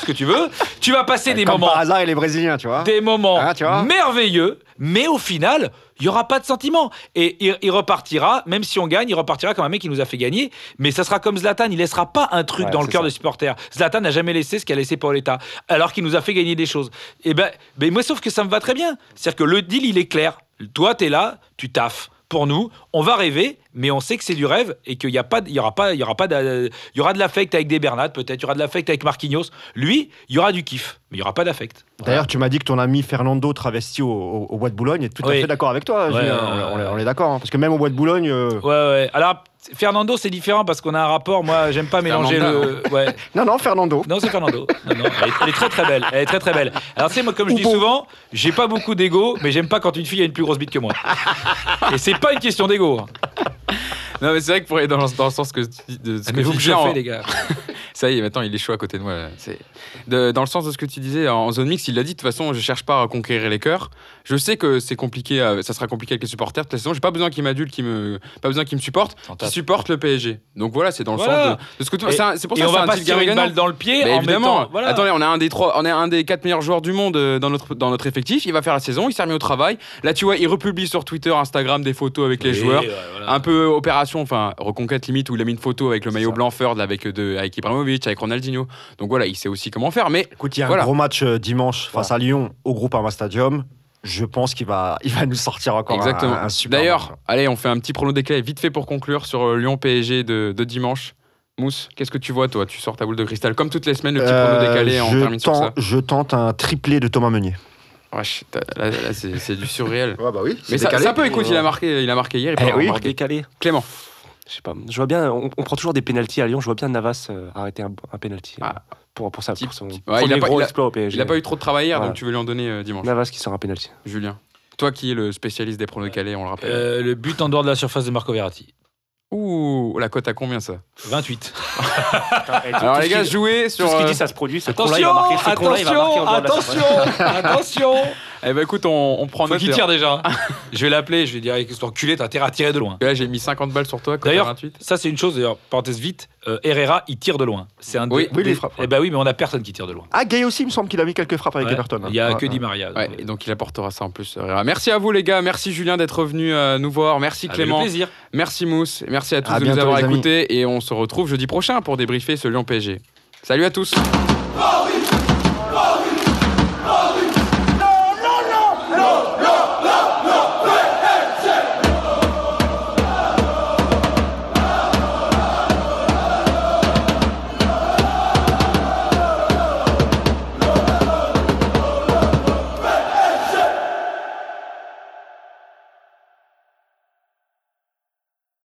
ce que tu veux. Tu vas passer des Comme moments, par hasard, il est brésilien, tu vois. des moments Ah, tu vois. Merveilleux, mais au final, il n'y aura pas de sentiment. Et il, il repartira, même si on gagne, il repartira comme un mec qui nous a fait gagner. Mais ça sera comme Zlatan, il laissera pas un truc Ouais, dans le cœur des supporters. Zlatan n'a jamais laissé ce qu'a laissé Paoletta, alors qu'il nous a fait gagner des choses. Et ben, ben moi, sauf que ça me va très bien. C'est-à-dire que le deal, il est clair. Toi, tu es là, tu taffes. Pour nous, on va rêver, mais on sait que c'est du rêve et qu'il y a pas, il y aura pas, il y aura pas, il y aura de l'affect avec des Bernat peut-être, il y aura de l'affect avec Marquinhos. Lui, il y aura du kiff, mais il y aura pas d'affect. D'ailleurs, tu m'as dit que ton ami Fernando travesti au, au- au Bois de Boulogne est tout à fait d'accord avec toi, On on ouais. on est d'accord. hein. Parce que même au Bois de Boulogne. euh, Ouais, ouais. Alors, Fernando, c'est différent parce qu'on a un rapport. Moi, j'aime pas mélanger Fernanda, le. Ouais. Non, non, Fernando. Non, c'est Fernando. Non, non, elle, est, elle est très très belle. Elle est très très belle. Alors, tu sais, moi, comme je dis souvent, j'ai pas beaucoup d'ego, mais j'aime pas quand une fille a une plus grosse bite que moi. Et c'est pas une question d'ego. hein. Non mais c'est vrai que pour aller dans, le- dans le sens que tu dis- de ce que Mais vous tu me chauffez, les gars. Ça y est, maintenant il est chaud à côté de moi. C'est- de- dans le sens de ce que tu disais en zone mix, il l'a dit. De toute façon, je cherche pas à conquérir les cœurs. Je sais que c'est compliqué, ça sera compliqué avec les supporters. De toute façon, j'ai pas besoin qu'ils m'adulent, qui me, pas besoin qu'ils me supportent, qui supportent le PSG. Donc voilà, c'est dans le Voilà. sens de, de ce que tu. Et- c'est un- C'est pour Et ça on que c'est va un pas tirer une balle dans le pied en évidemment. mettant- voilà. Attendez, on a un des trois, on est un des quatre meilleurs joueurs du monde euh, dans notre dans notre effectif. Il va faire la saison, il s'est remis au travail. Là, tu vois, il republie sur Twitter, Instagram des photos avec les Oui, joueurs. ouais, voilà. Un peu opération, enfin reconquête limite où il a mis une photo avec le maillot blanc Ferd avec de avec Ibrahimovic, avec Ronaldinho. Donc voilà, il sait aussi comment faire. Mais Écoute, il y a Voilà. un gros match euh, dimanche face à Lyon au Groupama Stadium. Je pense qu'il va, il va nous sortir encore un- exactement. un, un super D'ailleurs, allez, on fait un petit prono décalé vite fait pour conclure sur euh, Lyon PSG de, de dimanche. Mousse, qu'est-ce que tu vois toi? Tu sors ta boule de cristal comme toutes les semaines, le petit prono Euh, décalé, on je, termine sur ça. tente, je tente un triplé de Thomas Meunier. Wesh, t'as- là, là, c'est c'est du surréel. Ouais, bah oui. Mais ça, ça peut, écoute, il a marqué, il a marqué hier. Il Eh oui. marqué. Décalé. Clément. Je sais pas. Je vois bien, on, on prend toujours des pénalties à Lyon. Je vois bien Navas euh, arrêter un, un pénalty euh, Ah. pour, pour, ça, pour son Ouais, premier il a pas- gros il a- exploit au PSG. Il a pas eu trop de travail hier, Voilà. donc tu veux lui en donner euh, dimanche. Navas qui sort un pénalty. Julien. Toi qui es le spécialiste des pronos calés, on le rappelle. Euh, le but en dehors de la surface de Marco Verratti. Ouh, la cote à combien ça? 28. Alors les gars, jouez sur. Tout ce qu'il dit, ça se produit. Ce con-là, il va marquer. Ce con-là, il va marquer en de la surface. attention Eh ben écoute, on, on prend Faut note. qu'il tire déjà. hein. je vais l'appeler, je vais dire, avec ce enculé, t'as intérêt à tirer de loin. Là, j'ai mis 50 balles sur toi, D'ailleurs, 28. ça c'est une chose, d'ailleurs, parenthèse vite, euh, Herrera, il tire de loin. C'est un Oui, des- oui, des- frappe. Eh ben oui, mais on a personne qui tire de loin. Ah, Gay aussi, il me semble qu'il a mis quelques frappes avec Ouais. Everton. hein. Il y a Ouais, que ouais. Di Maria. Ouais, et donc il apportera ça en plus. Herrera. Merci à vous les gars, merci Julien d'être venu euh, nous voir, merci Avec Clément, plaisir. merci Mousse, et merci à tous À de nous avoir les amis. écoutés et on se retrouve jeudi prochain pour débriefer ce Lyon PSG. Salut à tous Paris